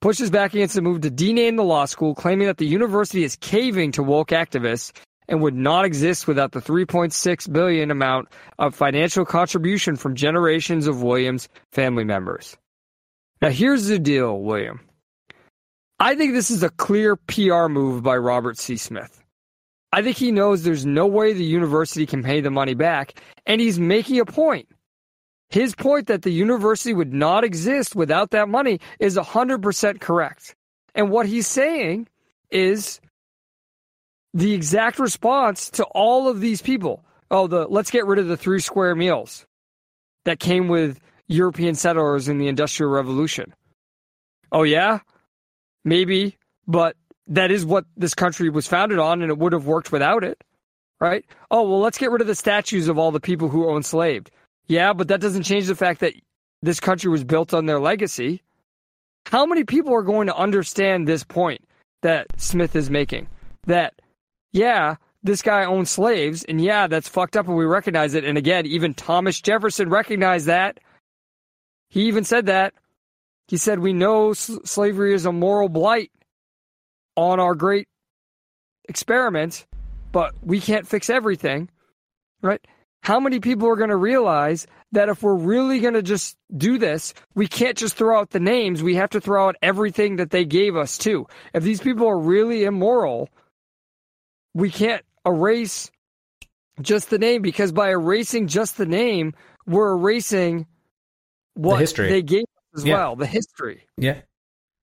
Pushes back against the move to dename the law school, claiming that the university is caving to woke activists and would not exist without the 3.6 billion amount of financial contribution from generations of Williams family members. Now here's the deal, William. I think this is a clear PR move by Robert C. Smith. I think he knows there's no way the university can pay the money back, and he's making a point. His point that the university would not exist without that money is 100% correct. And what he's saying is the exact response to all of these people. Oh, the let's get rid of the three square meals that came with European settlers in the Industrial Revolution. Oh, yeah? Maybe, but that is what this country was founded on, and it would have worked without it, right? Oh, well, let's get rid of the statues of all the people who owned enslaved. Yeah, but that doesn't change the fact that this country was built on their legacy. How many people are going to understand this point that Smith is making? That, yeah, this guy owned slaves, and yeah, that's fucked up, and we recognize it. And again, even Thomas Jefferson recognized that. He even said that. He said, We know slavery is a moral blight on our great experiment, but we can't fix everything, right? How many people are going to realize that if we're really going to just do this, we can't just throw out the names. We have to throw out everything that they gave us too. If these people are really immoral, we can't erase just the name because by erasing just the name, we're erasing what history. they gave us as Yeah. well, the history. Yeah.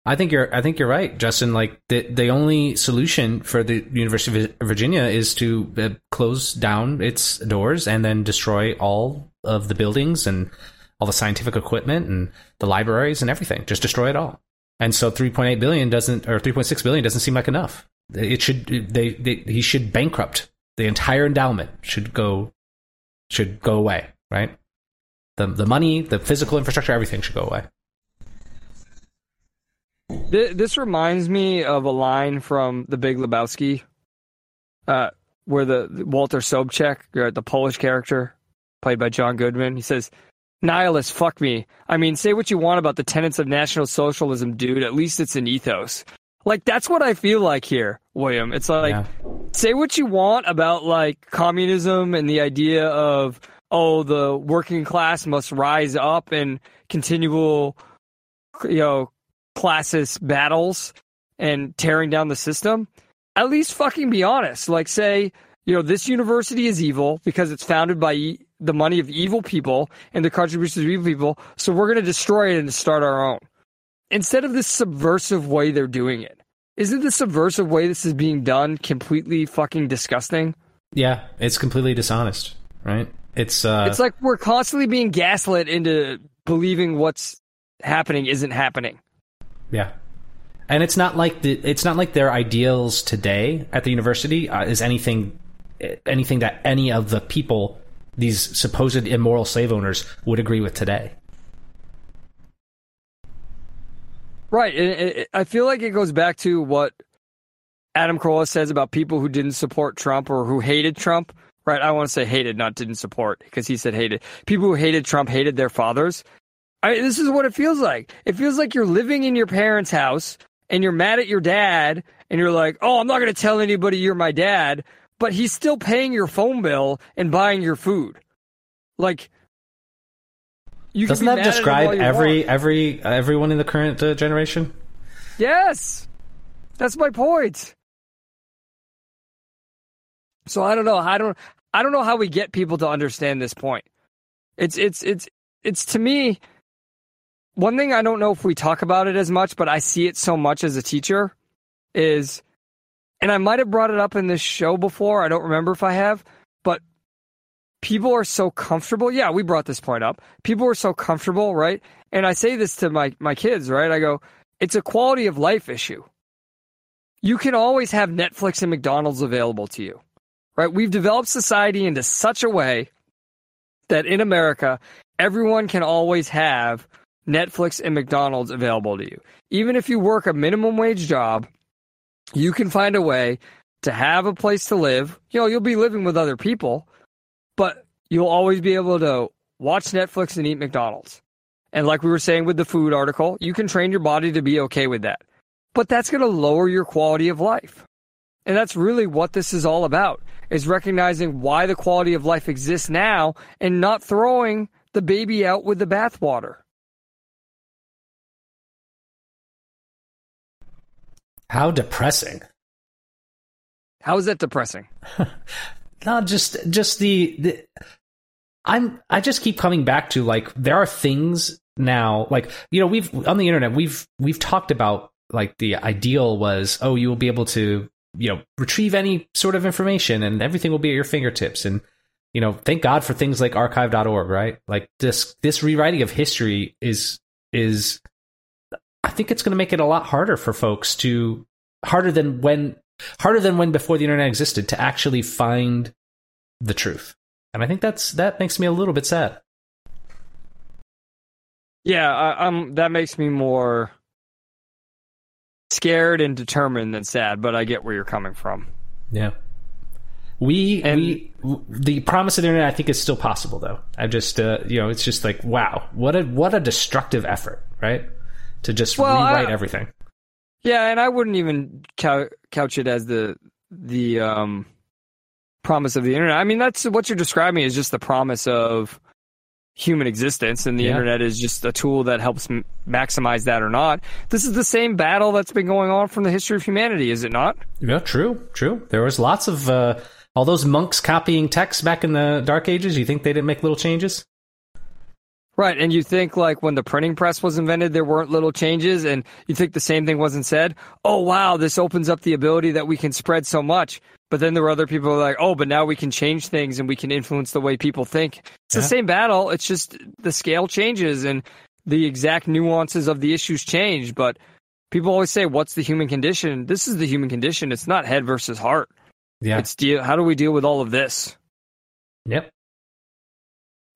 I think you're I think you're right, Justin. Like the the only solution for the University of Virginia is to uh, close down its doors and then destroy all of the buildings and all the scientific equipment and the libraries and everything. Just destroy it all. And so 3.8 billion doesn't or 3.6 billion doesn't seem like enough. It should they, they he should bankrupt the entire endowment should go should go away, right? The the money, the physical infrastructure, everything should go away. Th- This reminds me of a line from The Big Lebowski, uh, where the the Walter Sobchak, uh, the Polish character played by John Goodman, he says, "Nihilist, fuck me. I mean, say what you want about the tenets of National Socialism, dude. At least it's an ethos." Like that's what I feel like here, William. It's like Yeah. say what you want about like communism and the idea of oh the working class must rise up and continual you know classist battles and tearing down the system at least fucking be honest. Like say you know this university is evil because it's founded by e- the money of evil people and the contributions of evil people so we're going to destroy it and start our own. Instead of this subversive way they're doing it. Isn't the subversive way this is being done completely fucking disgusting? Yeah, it's completely dishonest, right? It's uh it's like we're constantly being gaslit into believing what's happening isn't happening yeah. And it's not like the it's not like their ideals today at the university uh, is anything anything that any of the people these supposed immoral slave owners would agree with today. Right. It, it, I feel like it goes back to what Adam Carolla says about people who didn't support Trump or who hated Trump. Right. I want to say hated, not didn't support, because he said hated. People who hated Trump hated their fathers. I, this is what it feels like. It feels like you're living in your parents' house and you're mad at your dad and you're like, oh, I'm not going to tell anybody you're my dad, but he's still paying your phone bill and buying your food. Like, you Doesn't that mad at him describe every want. every everyone in the current uh, generation? Yes, that's my point. So I don't know. I don't. I don't know how we get people to understand this point. It's it's it's it's to me. One thing I don't know if we talk about it as much, but I see it so much as a teacher, is, and I might have brought it up in this show before. I don't remember if I have, but people are so comfortable. Yeah, we brought this point up. People are so comfortable, right? And I say this to my my kids, right? I go, it's a quality of life issue. You can always have Netflix and McDonald's available to you, right? We've developed society into such a way that in America, everyone can always have Netflix and McDonald's available to you. Even if you work a minimum wage job, you can find a way to have a place to live. You know, you'll be living with other people, but you'll always be able to watch Netflix and eat McDonald's. And like we were saying with the food article, you can train your body to be okay with that. But that's going to lower your quality of life. And that's really what this is all about is recognizing why the quality of life exists now and not throwing the baby out with the bathwater. How depressing. How is that depressing? Not just just the, the I'm I just keep coming back to like there are things now like you know we've on the internet we've we've talked about like the ideal was oh you will be able to you know retrieve any sort of information and everything will be at your fingertips and you know thank god for things like archive.org right like this this rewriting of history is is i think it's going to make it a lot harder for folks to harder than when harder than when before the internet existed to actually find the truth and i think that's that makes me a little bit sad Yeah, I, I'm. That makes me more scared and determined than sad. But I get where you're coming from. Yeah. We And- we the promise of the internet I think is still possible though. I just uh, you know it's just like wow what a what a destructive effort right to just Well, I- rewrite everything. Yeah, and I wouldn't even couch it as the the um, promise of the internet. I mean, that's what you're describing is just the promise of human existence, and the Yeah. internet is just a tool that helps m- maximize that or not. This is the same battle that's been going on from the history of humanity, is it not? Yeah, true, true. There was lots of uh, all those monks copying text back in the Dark Ages. You think they didn't make little changes? Right, and you think like when the printing press was invented, there weren't little changes, and you think the same thing wasn't said. Oh wow, this opens up the ability that we can spread so much. But then there were other people who were like, oh, but now we can change things and we can influence the way people think. It's the same battle. It's just the scale changes and the exact nuances of the issues change. But people always say, what's the human condition? This is the human condition. It's not head versus heart. Yeah. It's deal. How do we deal with all of this? Yep.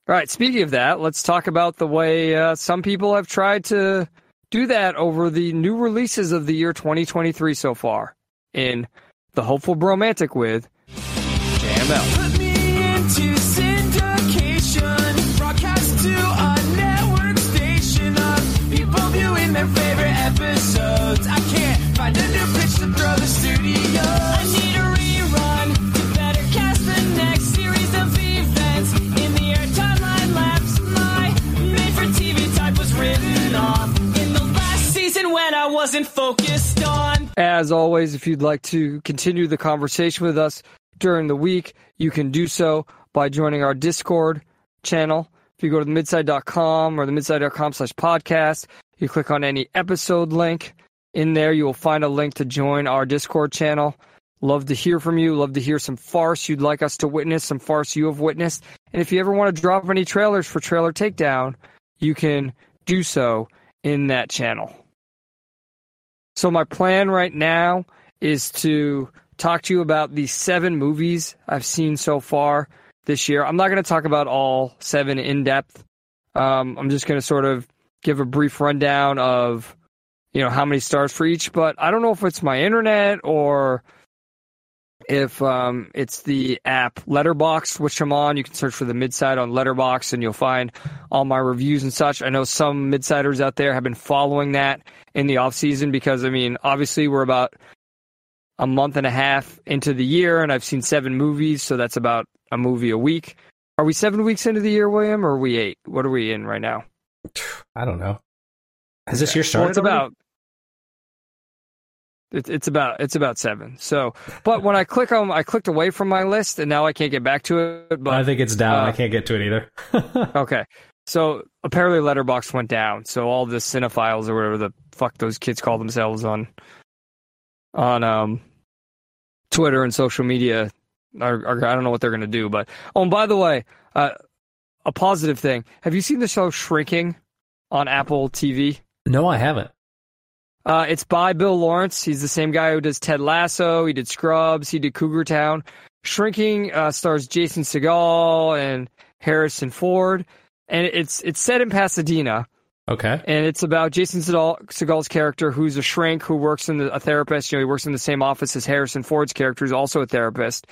All right. Speaking of that, let's talk about the way uh, some people have tried to do that over the new releases of the year 2023 so far in The Hopeful Bromantic with JML. I wasn't focused on. As always, if you'd like to continue the conversation with us during the week, you can do so by joining our Discord channel. If you go to the midside.com or the midside.com slash podcast, you click on any episode link. In there, you will find a link to join our Discord channel. Love to hear from you. Love to hear some farce you'd like us to witness, some farce you have witnessed. And if you ever want to drop any trailers for Trailer Takedown, you can do so in that channel. So my plan right now is to talk to you about the seven movies I've seen so far this year. I'm not going to talk about all seven in depth. Um, I'm just going to sort of give a brief rundown of, you know, how many stars for each. But I don't know if it's my internet or if um, it's the app Letterboxd, which I'm on. You can search for the Midside on Letterboxd, and you'll find all my reviews and such. I know some Midsiders out there have been following that in the off season because I mean, obviously we're about a month and a half into the year, and I've seen seven movies, so that's about a movie a week. Are we seven weeks into the year, William, or are we eight? What are we in right now? I don't know. Has this year Well, started? it's about. It's it's about it's about seven. So, but when I click on, I clicked away from my list, and now I can't get back to it. But I think it's down. uh, I can't get to it either. Okay. So apparently Letterboxd went down. So all the cinephiles or whatever the fuck those kids call themselves on on um Twitter and social media are, are I don't know what they're gonna do. But oh and by the way, uh, a positive thing. Have you seen the show Shrinking on Apple TV? no, I haven't. Uh, it's by Bill Lawrence. He's the same guy who does Ted Lasso. He did Scrubs. He did Cougar Town. Shrinking uh, stars Jason Segel and Harrison Ford, and it's it's set in Pasadena, Okay. and it's about Jason Segel's character, who's a shrink who works in the, a therapist. You know, he works in the same office as Harrison Ford's character, who's also a therapist.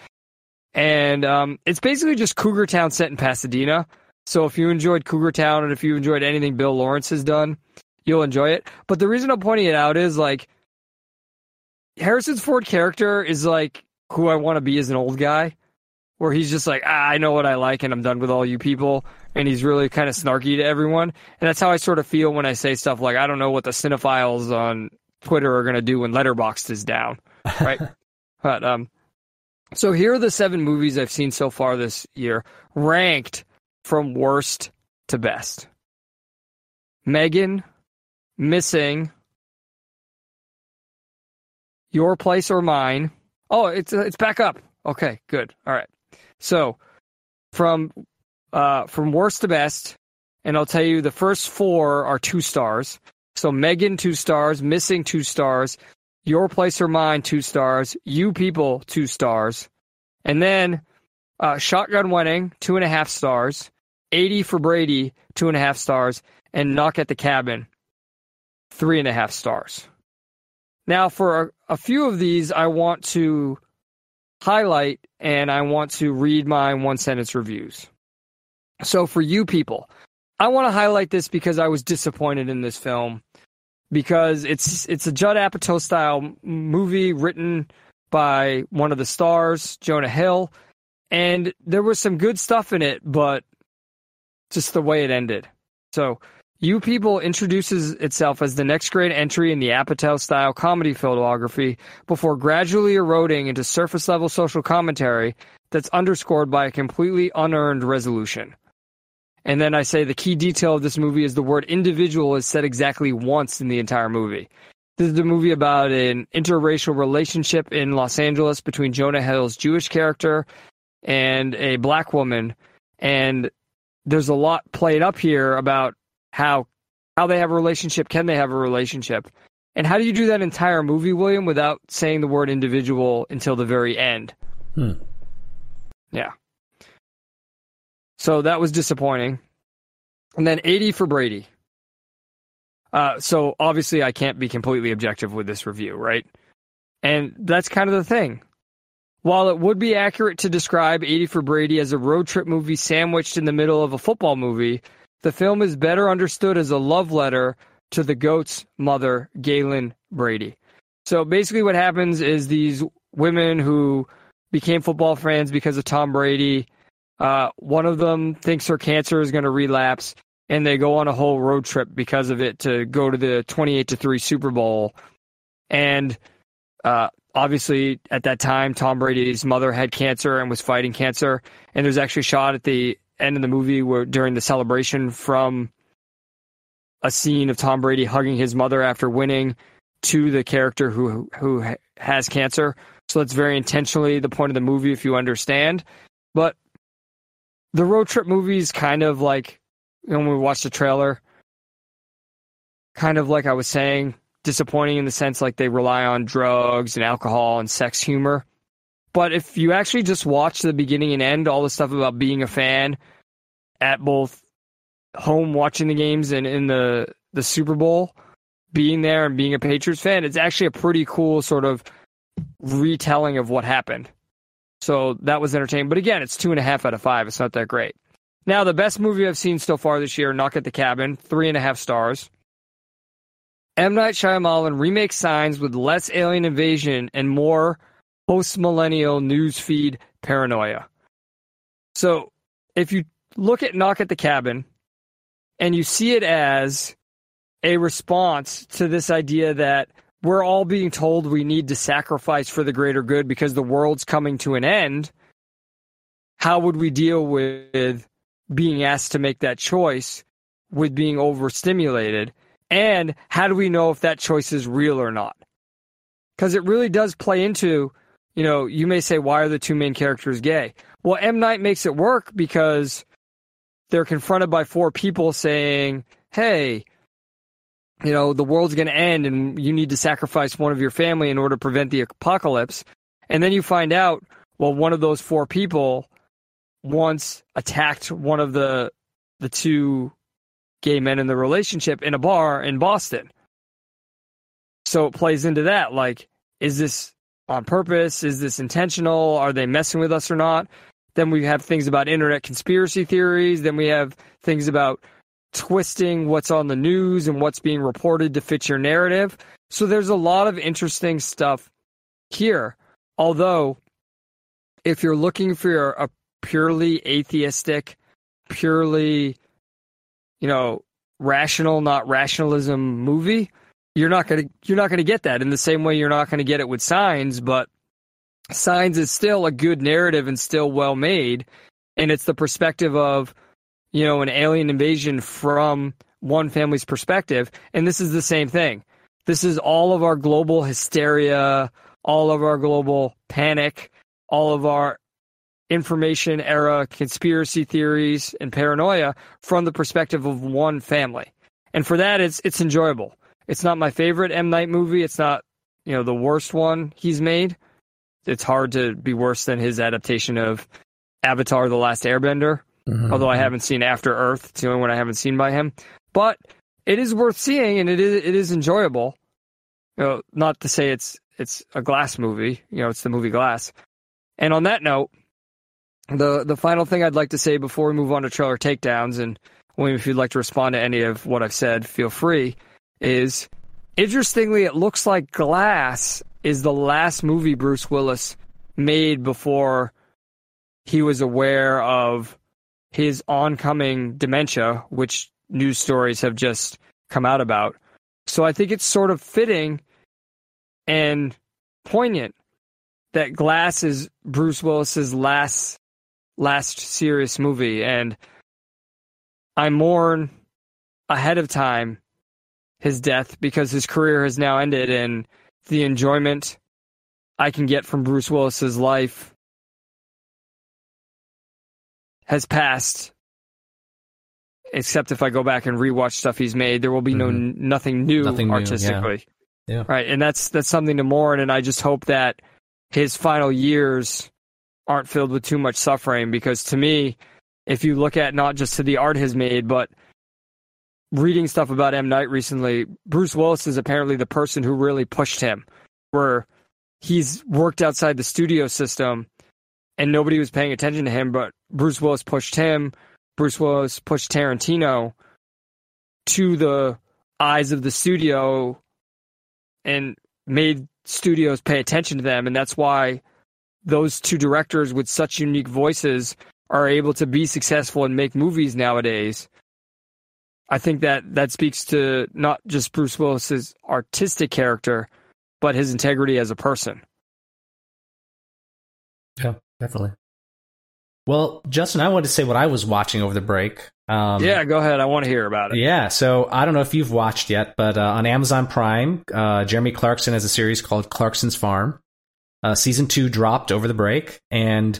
And um, it's basically just Cougar Town set in Pasadena. So if you enjoyed Cougar Town and if you enjoyed anything Bill Lawrence has done, you'll enjoy it. But the reason I'm pointing it out is like Harrison's Ford character is like who I want to be as an old guy, where he's just like, ah, I know what I like and I'm done with all you people. And he's really kind of snarky to everyone. And that's how I sort of feel when I say stuff like, I don't know what the cinephiles on Twitter are going to do when Letterboxd is down. Right. but, um, so here are the seven movies I've seen so far this year, ranked from worst to best. Megan, Missing, Your Place or Mine. Oh, it's it's back up. Okay, good. All right. So, from uh from worst to best, and I'll tell you the first four are two stars. So Megan two stars, Missing two stars, Your Place or Mine two stars, You People two stars, and then uh, Shotgun Wedding two and a half stars, eighty for Brady two and a half stars, and Knock at the Cabin three and a half stars. Now, for a, a few of these, I want to highlight and I want to read my one sentence reviews. So for you people, I want to highlight this because I was disappointed in this film because it's it's a Judd Apatow style movie written by one of the stars, Jonah Hill, and there was some good stuff in it, but just the way it ended. So you People introduces itself as the next great entry in the Apatow style comedy filmography before gradually eroding into surface level social commentary that's underscored by a completely unearned resolution. And then I say the key detail of this movie is the word individual is said exactly once in the entire movie. This is a movie about an interracial relationship in Los Angeles between Jonah Hill's Jewish character and a black woman. And there's a lot played up here about how how they have a relationship, can they have a relationship? And how do you do that entire movie, William, without saying the word individual until the very end? Hmm. Yeah. So that was disappointing. And then 80 for Brady. Uh, so obviously, I can't be completely objective with this review, right? And that's kind of the thing. While it would be accurate to describe 80 for Brady as a road trip movie sandwiched in the middle of a football movie, the film is better understood as a love letter to the GOAT's mother, Galynn Brady. So basically, what happens is these women who became football fans because of Tom Brady, uh, one of them thinks her cancer is going to relapse, and they go on a whole road trip because of it to go to the 28 to 3 Super Bowl. And uh, obviously, at that time, Tom Brady's mother had cancer and was fighting cancer. And there's actually a shot at the end of the movie where during the celebration from a scene of Tom Brady hugging his mother after winning to the character who who has cancer. So that's very intentionally the point of the movie, if you understand. But the road trip movie is kind of like when we watched the trailer, kind of like I was saying, disappointing in the sense like they rely on drugs and alcohol and sex humor. But if you actually just watch the beginning and end, all the stuff about being a fan at both home watching the games and in the the Super Bowl, being there and being a Patriots fan, it's actually a pretty cool sort of retelling of what happened. So that was entertaining. But again, it's two and a half out of five. It's not that great. Now, the best movie I've seen so far this year, Knock at the Cabin, three and a half stars. M. Night Shyamalan remakes Signs with less alien invasion and more post-millennial newsfeed paranoia. So, if you look at Knock at the Cabin and you see it as a response to this idea that we're all being told we need to sacrifice for the greater good because the world's coming to an end, how would we deal with being asked to make that choice with being overstimulated? And how do we know if that choice is real or not? Because it really does play into, you know, you may say, why are the two main characters gay? Well, M. Night makes it work because they're confronted by four people saying, hey, you know, the world's going to end and you need to sacrifice one of your family in order to prevent the apocalypse. And then you find out, well, one of those four people once attacked one of the the two gay men in the relationship in a bar in Boston. So it plays into that. Like, is this on purpose? Is this intentional? Are they messing with us or not? Then we have things about internet conspiracy theories. Then we have things about twisting what's on the news and what's being reported to fit your narrative. So there's a lot of interesting stuff here. Although, if you're looking for a purely atheistic, purely, you know, rational, not rationalism movie, you're not gonna you're not gonna get that in the same way you're not gonna get it with Signs, but Signs is still a good narrative and still well made, and it's the perspective of you know an alien invasion from one family's perspective, and this is the same thing. This is all of our global hysteria, all of our global panic, all of our information era conspiracy theories and paranoia from the perspective of one family. And for that it's it's enjoyable. It's not my favorite M Night movie. It's not, you know, the worst one he's made. It's hard to be worse than his adaptation of Avatar the Last Airbender. Mhm. Although I haven't seen After Earth. It's the only one I haven't seen by him. But it is worth seeing and it is it is enjoyable. You know, not to say it's it's a glass movie, you know, it's the movie Glass. And on that note, the the final thing I'd like to say before we move on to trailer takedowns, and William, if you'd like to respond to any of what I've said, feel free. Is interestingly, it looks like Glass is the last movie Bruce Willis made before he was aware of his oncoming dementia, which news stories have just come out about. So I think it's sort of fitting and poignant that Glass is Bruce Willis's last last serious movie and I mourn ahead of time his death because his career has now ended and the enjoyment I can get from Bruce Willis's life has passed. Except if I go back and rewatch stuff he's made, there will be no Mhm. nothing new Nothing new, yeah. artistically. Yeah. Right, and that's that's something to mourn. And I just hope that his final years aren't filled with too much suffering. Because to me, if you look at not just to the art he's made, but reading stuff about M Night recently, Bruce Willis is apparently the person who really pushed him, where he's worked outside the studio system and nobody was paying attention to him, but Bruce Willis pushed him. Bruce Willis pushed Tarantino to the eyes of the studio and made studios pay attention to them. And that's why those two directors with such unique voices are able to be successful and make movies nowadays. I think that that speaks to not just Bruce Willis's artistic character, but his integrity as a person. Yeah, definitely. Well, Justin, I wanted to say what I was watching over the break. Um, yeah, go ahead. I want to hear about it. Yeah, so I don't know if you've watched yet, but uh, on Amazon Prime, uh, Jeremy Clarkson has a series called Clarkson's Farm. Uh, season two dropped over the break, and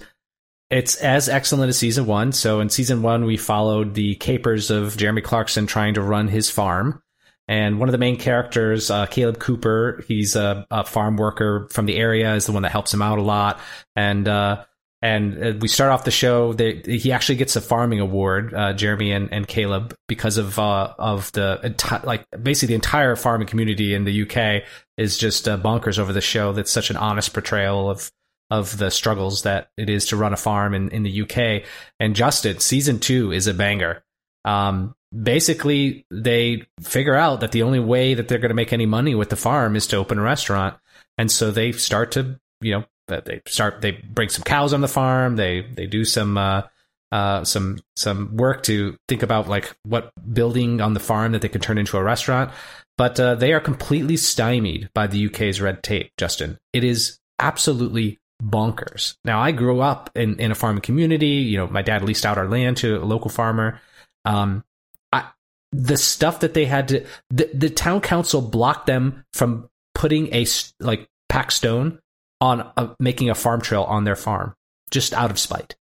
it's as excellent as season one. So in season one, we followed the capers of Jeremy Clarkson trying to run his farm. And one of the main characters, uh, Caleb Cooper, he's a, a farm worker from the area, is the one that helps him out a lot. And uh, and uh, we start off the show. He actually gets a farming award, uh, Jeremy and, and Caleb, because of uh, of the enti- like basically the entire farming community in the UK is just uh, bonkers over the show. That's such an honest portrayal of of the struggles that it is to run a farm in, in the UK. And Justin, season two is a banger. Um, basically, they figure out that the only way that they're going to make any money with the farm is to open a restaurant, and so they start to you know they start they bring some cows on the farm. They they do some. Uh, uh, some some work to think about like what building on the farm that they can turn into a restaurant, but uh, they are completely stymied by the UK's red tape. Justin, it is absolutely bonkers. Now, I grew up in, in a farming community. You know, my dad leased out our land to a local farmer. Um, I, the stuff that they had to, the, the town council blocked them from putting a, like packed stone on a, making a farm trail on their farm just out of spite.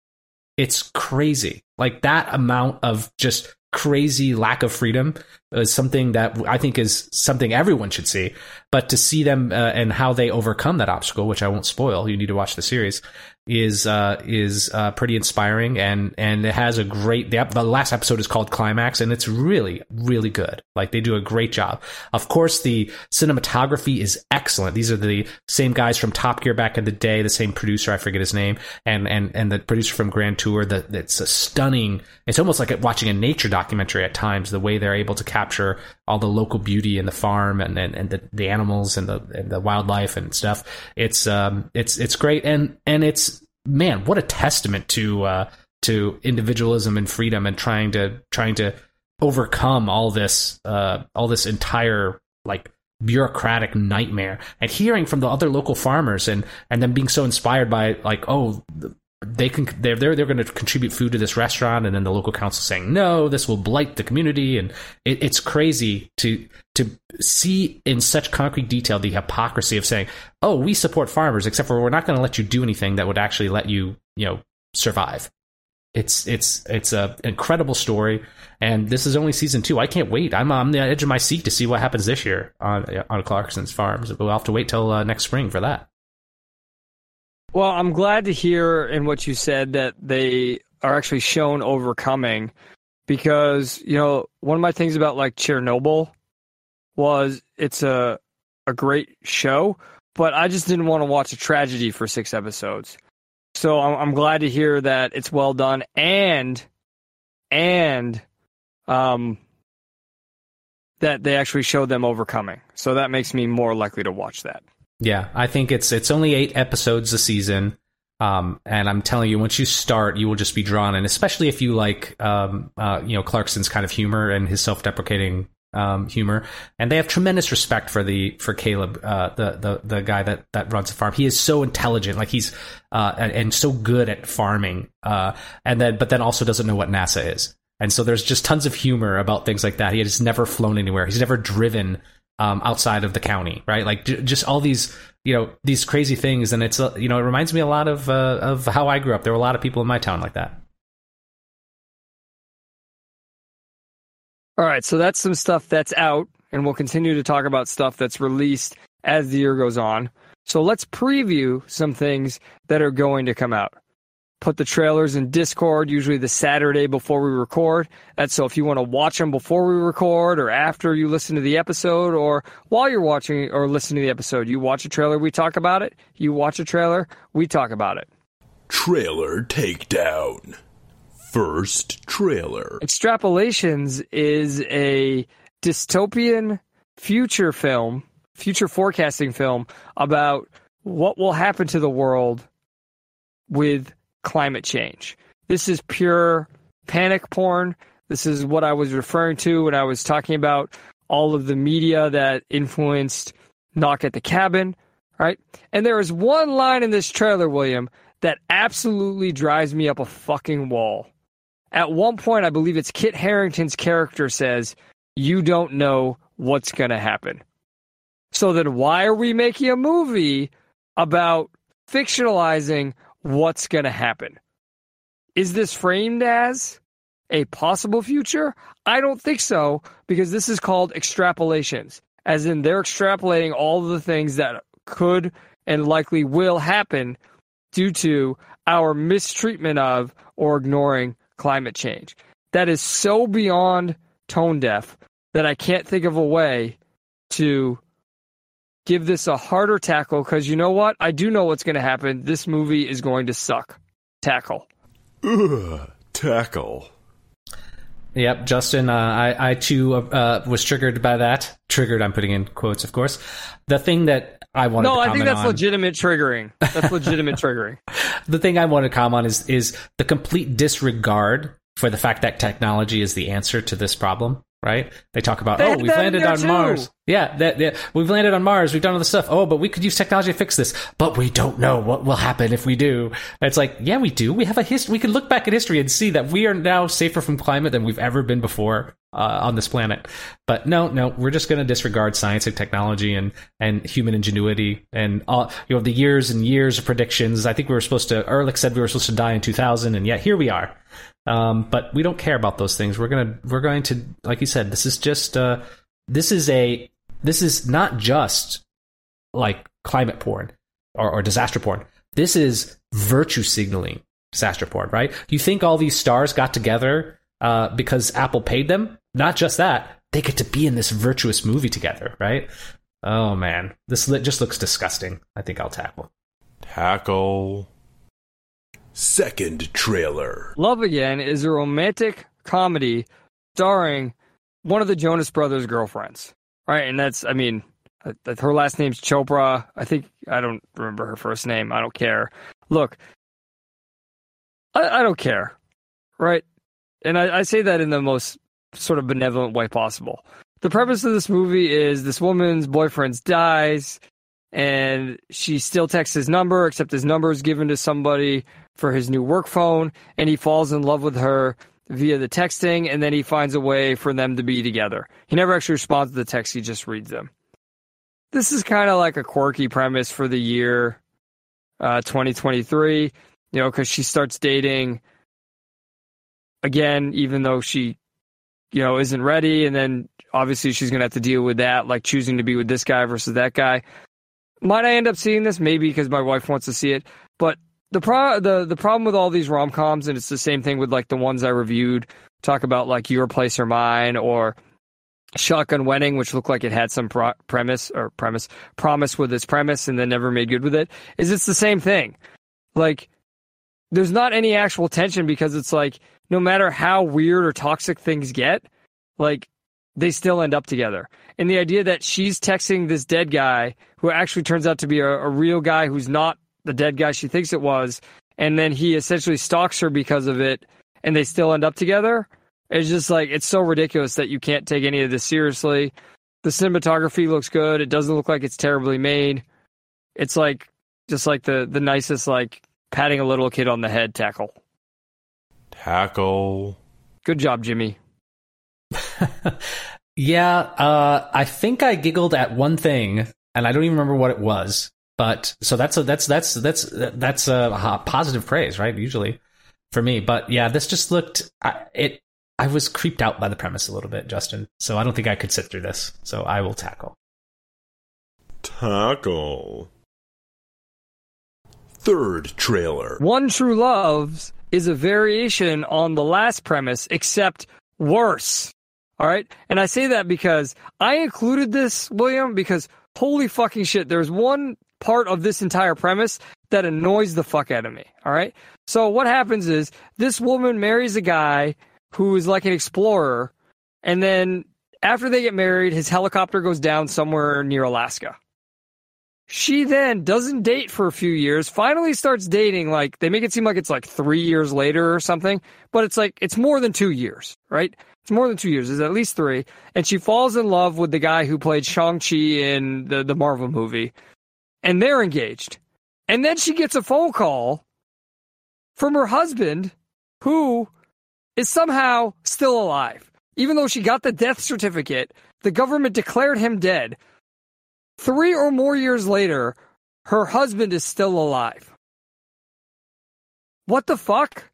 It's crazy. Like that amount of just crazy lack of freedom is something that I think is something everyone should see. But to see them uh, and how they overcome that obstacle, which I won't spoil, you need to watch the series, is uh, is uh, pretty inspiring and and it has a great. The, the last episode is called Climax, and it's really really good. Like they do a great job. Of course, the cinematography is excellent. These are the same guys from Top Gear back in the day, the same producer, I forget his name, and and and the producer from Grand Tour. That it's a stunning. It's almost like watching a nature documentary at times. The way they're able to capture all the local beauty and the farm and and, and the, the animals and the and the wildlife and stuff. It's um it's it's great and and it's man what a testament to uh to individualism and freedom and trying to trying to overcome all this uh all this entire like bureaucratic nightmare and hearing from the other local farmers and and then being so inspired by like oh they can they're they're, they're going to contribute food to this restaurant and then the local council saying no this will blight the community and it, it's crazy to to see in such concrete detail the hypocrisy of saying oh we support farmers except for we're not going to let you do anything that would actually let you you know survive. It's it's it's a incredible story and this is only season two. I can't wait. I'm on the edge of my seat to see what happens this year on on clarkson's farms. We'll have to wait till uh, next spring for that Well, I'm glad to hear in what you said that they are actually shown overcoming because, you know, one of my things about like Chernobyl was it's a a great show, but I just didn't want to watch a tragedy for 6 episodes. So I'm, I'm glad to hear that it's well done and and um that they actually showed them overcoming. So that makes me more likely to watch that. Yeah, I think it's it's only eight episodes a season, um, and I'm telling you, once you start, you will just be drawn in. Especially if you like, um, uh, you know, Clarkson's kind of humor and his self-deprecating um, humor, and they have tremendous respect for the for Caleb, uh, the the the guy that that runs the farm. He is so intelligent, like he's uh, and, and so good at farming, uh, and then but then also doesn't know what NASA is. And so there's just tons of humor about things like that. He has never flown anywhere. He's never driven um, outside of the county, right? Like j- just all these, you know, these crazy things. And it's, uh, you know, it reminds me a lot of uh, of how I grew up. There were a lot of people in my town like that. All right, so that's some stuff that's out, and we'll continue to talk about stuff that's released as the year goes on. So let's preview some things that are going to come out. Put the trailers in Discord, usually the Saturday before we record. That's so if you want to watch them before we record or after you listen to the episode or while you're watching or listening to the episode, you watch a trailer, we talk about it. You watch a trailer, we talk about it. Trailer takedown. First trailer. Extrapolations is a dystopian future film, future forecasting film about what will happen to the world with climate change. This is pure panic porn. This is what I was referring to when I was talking about all of the media that influenced Knock at the Cabin, right? And there is one line in this trailer, William, that absolutely drives me up a fucking wall. At one point, I believe it's Kit Harington's character says, You don't know what's going to happen. So then, why are we making a movie about fictionalizing what's going to happen? Is this framed as a possible future? I don't think so, because this is called extrapolations, as in they're extrapolating all the things that could and likely will happen due to our mistreatment of or ignoring climate change. That is so beyond tone deaf that I can't think of a way to give this a harder tackle because you know what? I do know what's going to happen. This movie is going to suck. Tackle. Ugh, tackle. Yep, Justin, uh, I, I too uh, was triggered by that. Triggered, I'm putting in quotes, of course. The thing that I wanted No, to I think that's on, legitimate triggering. That's legitimate triggering. the thing I want to comment on is is the complete disregard for the fact that technology is the answer to this problem. Right? They talk about, They oh, we've landed on too. Mars. Yeah, that, that we've landed on Mars. We've done all this stuff. Oh, but we could use technology to fix this. But we don't know what will happen if we do. And it's like, yeah, we do. We have a history. We can look back at history and see that we are now safer from climate than we've ever been before uh, on this planet. But no, no, we're just going to disregard science and technology and and human ingenuity and all you know the years and years of predictions. I think we were supposed to. Ehrlich said we were supposed to die in 2000, and yet here we are. Um, but we don't care about those things. We're gonna we're going to like you said. This is just uh, this is a this is not just like climate porn or, or disaster porn. This is virtue signaling disaster porn, right? You think all these stars got together uh, because Apple paid them? Not just that, they get to be in this virtuous movie together, right? Oh man, this just looks disgusting. I think I'll tackle. Tackle. Second trailer. Love Again is a romantic comedy starring one of the Jonas Brothers' girlfriends, right? And that's, I mean, uh, her last name's Chopra. I think I don't remember her first name. I don't care. Look, I, I don't care, right? And I, I say that in the most sort of benevolent way possible. The premise of this movie is this woman's boyfriend dies, and she still texts his number, except his number is given to somebody for his new work phone, and he falls in love with her via the texting, and then he finds a way for them to be together. He never actually responds to the text, he just reads them. This is kind of like a quirky premise for the year uh, 2023, you know, because she starts dating again, even though she, you know, isn't ready, and then obviously she's going to have to deal with that, like choosing to be with this guy versus that guy. Might I end up seeing this? Maybe because my wife wants to see it. But the pro the the problem with all these rom coms, and it's the same thing with like the ones I reviewed, talk about like Your Place or Mine or Shotgun Wedding, which looked like it had some pro- premise or premise promise with its premise, and then never made good with it. Is it's the same thing? Like there's not any actual tension because it's like no matter how weird or toxic things get, like they still end up together. And the idea that she's texting this dead guy who actually turns out to be a, a real guy who's not the dead guy she thinks it was, and then he essentially stalks her because of it, and they still end up together. It's just like it's so ridiculous that you can't take any of this seriously. The cinematography looks good. It doesn't look like it's terribly made. It's like just like the the nicest like patting a little kid on the head tackle. Tackle. Good job, Jimmy. Yeah, uh, I think I giggled at one thing, and I don't even remember what it was. But so that's a that's that's that's that's a positive praise, right? Usually for me, but yeah, this just looked I, it. I was creeped out by the premise a little bit, Justin. So I don't think I could sit through this. So I will tackle. Tackle. Third trailer. One True Loves is a variation on the last premise, except worse. All right. And I say that because I included this, William, because holy fucking shit, there's one part of this entire premise that annoys the fuck out of me. All right. So what happens is this woman marries a guy who is like an explorer. And then after they get married, his helicopter goes down somewhere near Alaska. She then doesn't date for a few years, finally starts dating. Like, they make it seem like it's like three years later or something, but it's like, it's more than two years, right? It's more than two years. It's at least three. And she falls in love with the guy who played Shang-Chi in the, the Marvel movie. And they're engaged. And then she gets a phone call from her husband who is somehow still alive. Even though she got the death certificate, the government declared him dead. Three or more years later, her husband is still alive. What the fuck?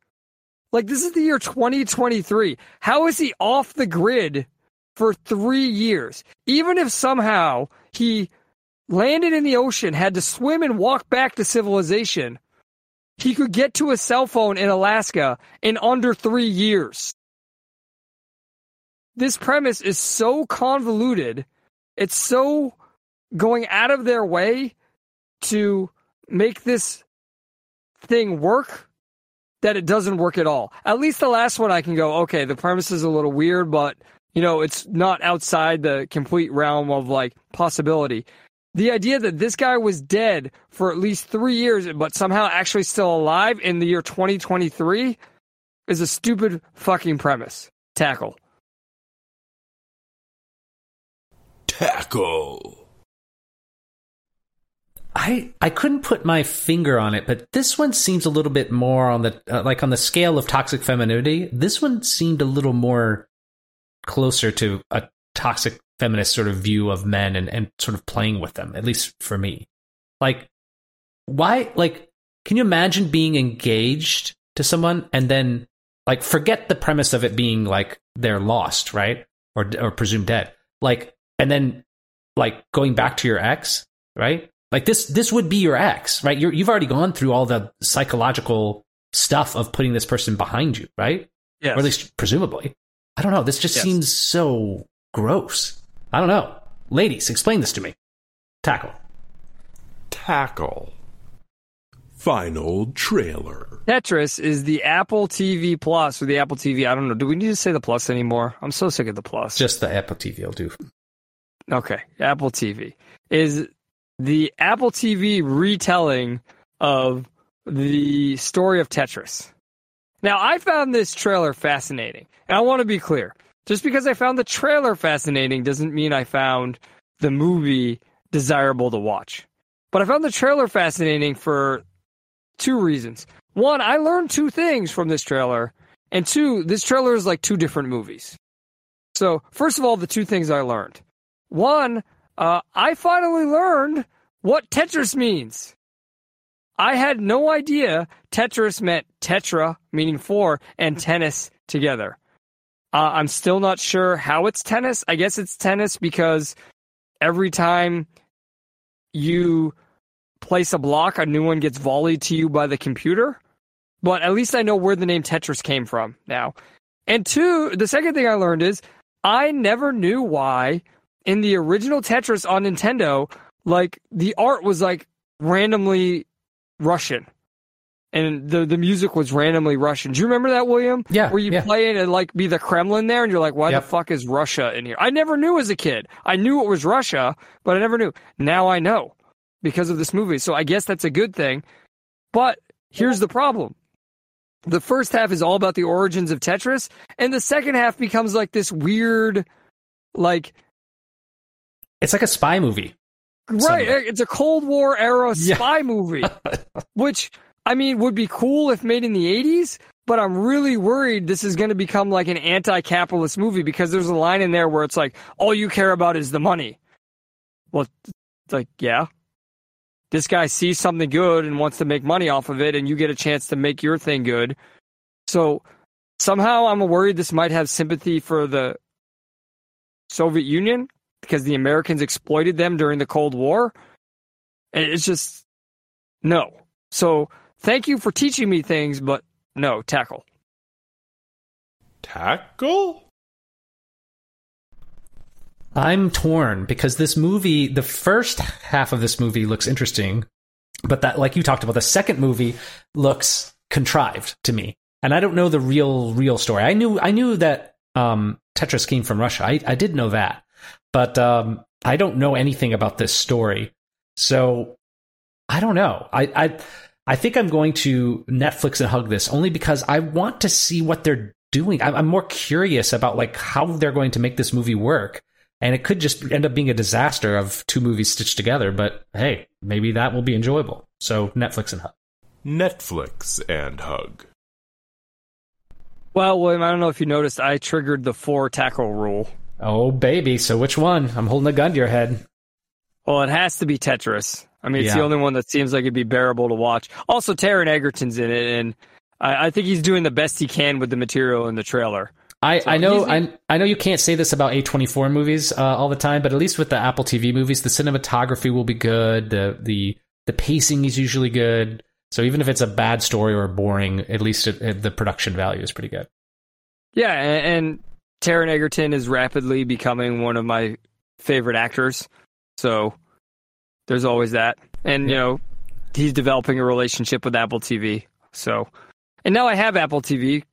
Like, this is the year 2023. How is he off the grid for three years? Even if somehow he landed in the ocean, had to swim and walk back to civilization, he could get to a cell phone in Alaska in under three years. This premise is so convoluted. It's so going out of their way to make this thing work that it doesn't work at all. At least the last one I can go, okay, the premise is a little weird, but you know, it's not outside the complete realm of like possibility. The idea that this guy was dead for at least three years, but somehow actually still alive in the year 2023 is a stupid fucking premise. Tackle. Tackle. I I couldn't put my finger on it, but this one seems a little bit more on the uh, like on the scale of toxic femininity. This one seemed a little more closer to a toxic feminist sort of view of men and and sort of playing with them, at least for me. Like why like can you imagine being engaged to someone and then like forget the premise of it being like they're lost, right? Or or presumed dead. Like and then like going back to your ex, right? Like this, this would be your ex, right? you have already gone through all the psychological stuff of putting this person behind you, right? Yes. Or at least presumably. I don't know. This just Yes. seems so gross. I don't know. Ladies, explain this to me. Tackle. Tackle. Final trailer. Tetris is the Apple TV Plus or the Apple TV. I don't know. Do we need to say the Plus anymore? I'm so sick of the Plus. Just the Apple TV will do. Okay, Apple TV is the Apple TV retelling of the story of Tetris. Now, I found this trailer fascinating, and I want to be clear. Just because I found the trailer fascinating doesn't mean I found the movie desirable to watch. But I found the trailer fascinating for two reasons. One, I learned two things from this trailer, and two, this trailer is like two different movies. So, first of all, the two things I learned. One, uh, I finally learned what Tetris means. I had no idea Tetris meant tetra, meaning four, and tennis together. Uh, I'm still not sure how it's tennis. I guess it's tennis because every time you place a block, a new one gets volleyed to you by the computer. But at least I know where the name Tetris came from now. And two, the second thing I learned is I never knew why in the original Tetris on Nintendo, like the art was like randomly Russian. and the the music was randomly Russian. Do you remember that, William? Yeah, Where you yeah. play it and like be the Kremlin there, and you're like, why Yep. the fuck is Russia in here? I never knew as a kid. I knew it was Russia, but I never knew. Now I know because of this movie. So I guess that's a good thing. But here's the problem. The first half is all about the origins of Tetris, and the second half becomes like this weird, like It's like a spy movie. Right, somewhat. it's a Cold War era Yeah. spy movie, which I mean would be cool if made in the '80s. But I'm really worried this is going to become like an anti-capitalist movie because there's a line in there where it's like, "All you care about is the money." Well, it's like, yeah, this guy sees something good and wants to make money off of it, and you get a chance to make your thing good. So somehow I'm worried this might have sympathy for the Soviet Union because the Americans exploited them during the Cold War. And it's just no. So thank you for teaching me things, but no, tackle. Tackle? I'm torn because this movie, the first half of this movie looks interesting, but that, like you talked about, the second movie looks contrived to me, and I don't know the real, real story. I knew, I knew that um, Tetris came from Russia. I, I did know that, but um, I don't know anything about this story. So I don't know. I, I, I think I'm going to Netflix and hug this only because I want to see what they're doing. I'm, I'm more curious about like how they're going to make this movie work and it could just end up being a disaster of two movies stitched together. But hey, maybe that will be enjoyable. So Netflix and hug. Netflix and hug. Well, William, I don't know if you noticed, I triggered the four tackle rule. Oh baby, so which one? I'm holding a gun to your head. Well, it has to be Tetris. I mean, it's Yeah. the only one that seems like it'd be bearable to watch. Also, Taron Egerton's in it, and I, I think he's doing the best he can with the material in the trailer. I, So I know I, I know you can't say this about A24 movies uh, all the time, but at least with the Apple TV movies, the cinematography will be good. The the the pacing is usually good. So even if it's a bad story or boring, at least it, it- the production value is pretty good. Yeah, and, and Taron Egerton is rapidly becoming one of my favorite actors. So there's always that. And, you know, he's developing a relationship with Apple TV. So, and now I have Apple TV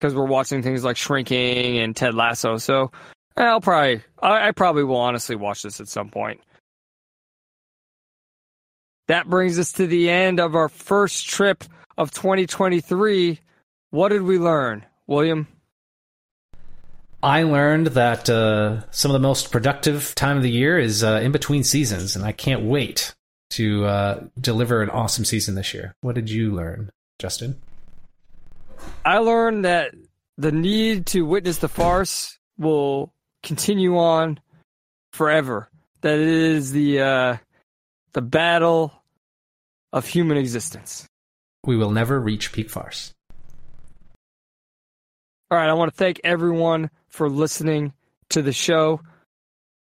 because we're watching things like Shrinking and Ted Lasso. So I'll probably, I, I probably will honestly watch this at some point. That brings us to the end of our first trip of 2023. What did we learn, William? I learned that uh, some of the most productive time of the year is uh, in between seasons, and I can't wait to uh, deliver an awesome season this year. What did you learn, Justin? I learned that the need to witness the farce will continue on forever. That it is the uh, the battle of human existence. We will never reach peak farce. All right, I want to thank everyone for listening to the show.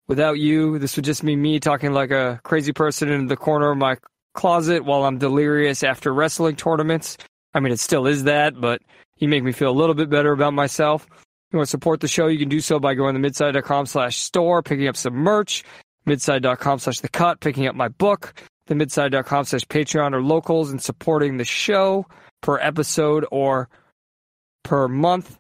Without you, this would just be me talking like a crazy person in the corner of my closet while I'm delirious after wrestling tournaments. I mean, it still is that, but you make me feel a little bit better about myself. If you want to support the show, you can do so by going to midside.com slash store, picking up some merch, midside.com slash the cut, picking up my book, the midside.com slash Patreon or locals, and supporting the show per episode or per month.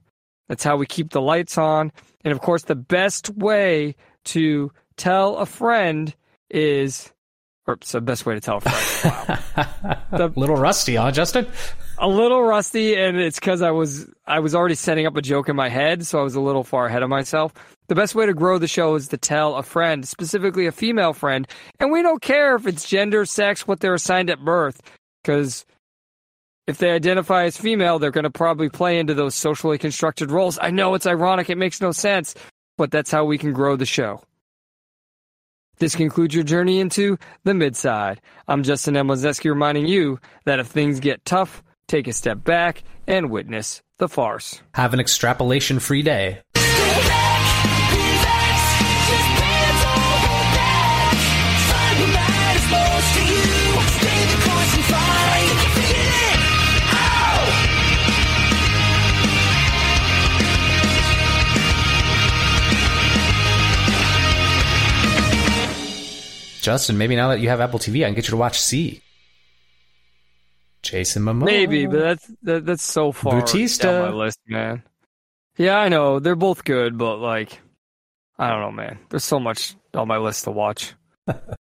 That's how we keep the lights on. And of course, the best way to tell a friend is, or the best way to tell a friend. Wow. a little rusty, huh, Justin? a little rusty, and it's because I was I was already setting up a joke in my head, so I was a little far ahead of myself. The best way to grow the show is to tell a friend, specifically a female friend, and we don't care if it's gender, sex, what they're assigned at birth, because if they identify as female, they're going to probably play into those socially constructed roles. I know it's ironic, it makes no sense, but that's how we can grow the show. This concludes your journey into the midside. I'm Justin Emlazeski reminding you that if things get tough, take a step back and witness the farce. Have an extrapolation free day. Justin, maybe now that you have Apple TV, I can get you to watch See Jason Momoa. Maybe, but that's that, that's so far Bautista. down my list, man. Yeah, I know they're both good, but like, I don't know, man. There's so much on my list to watch.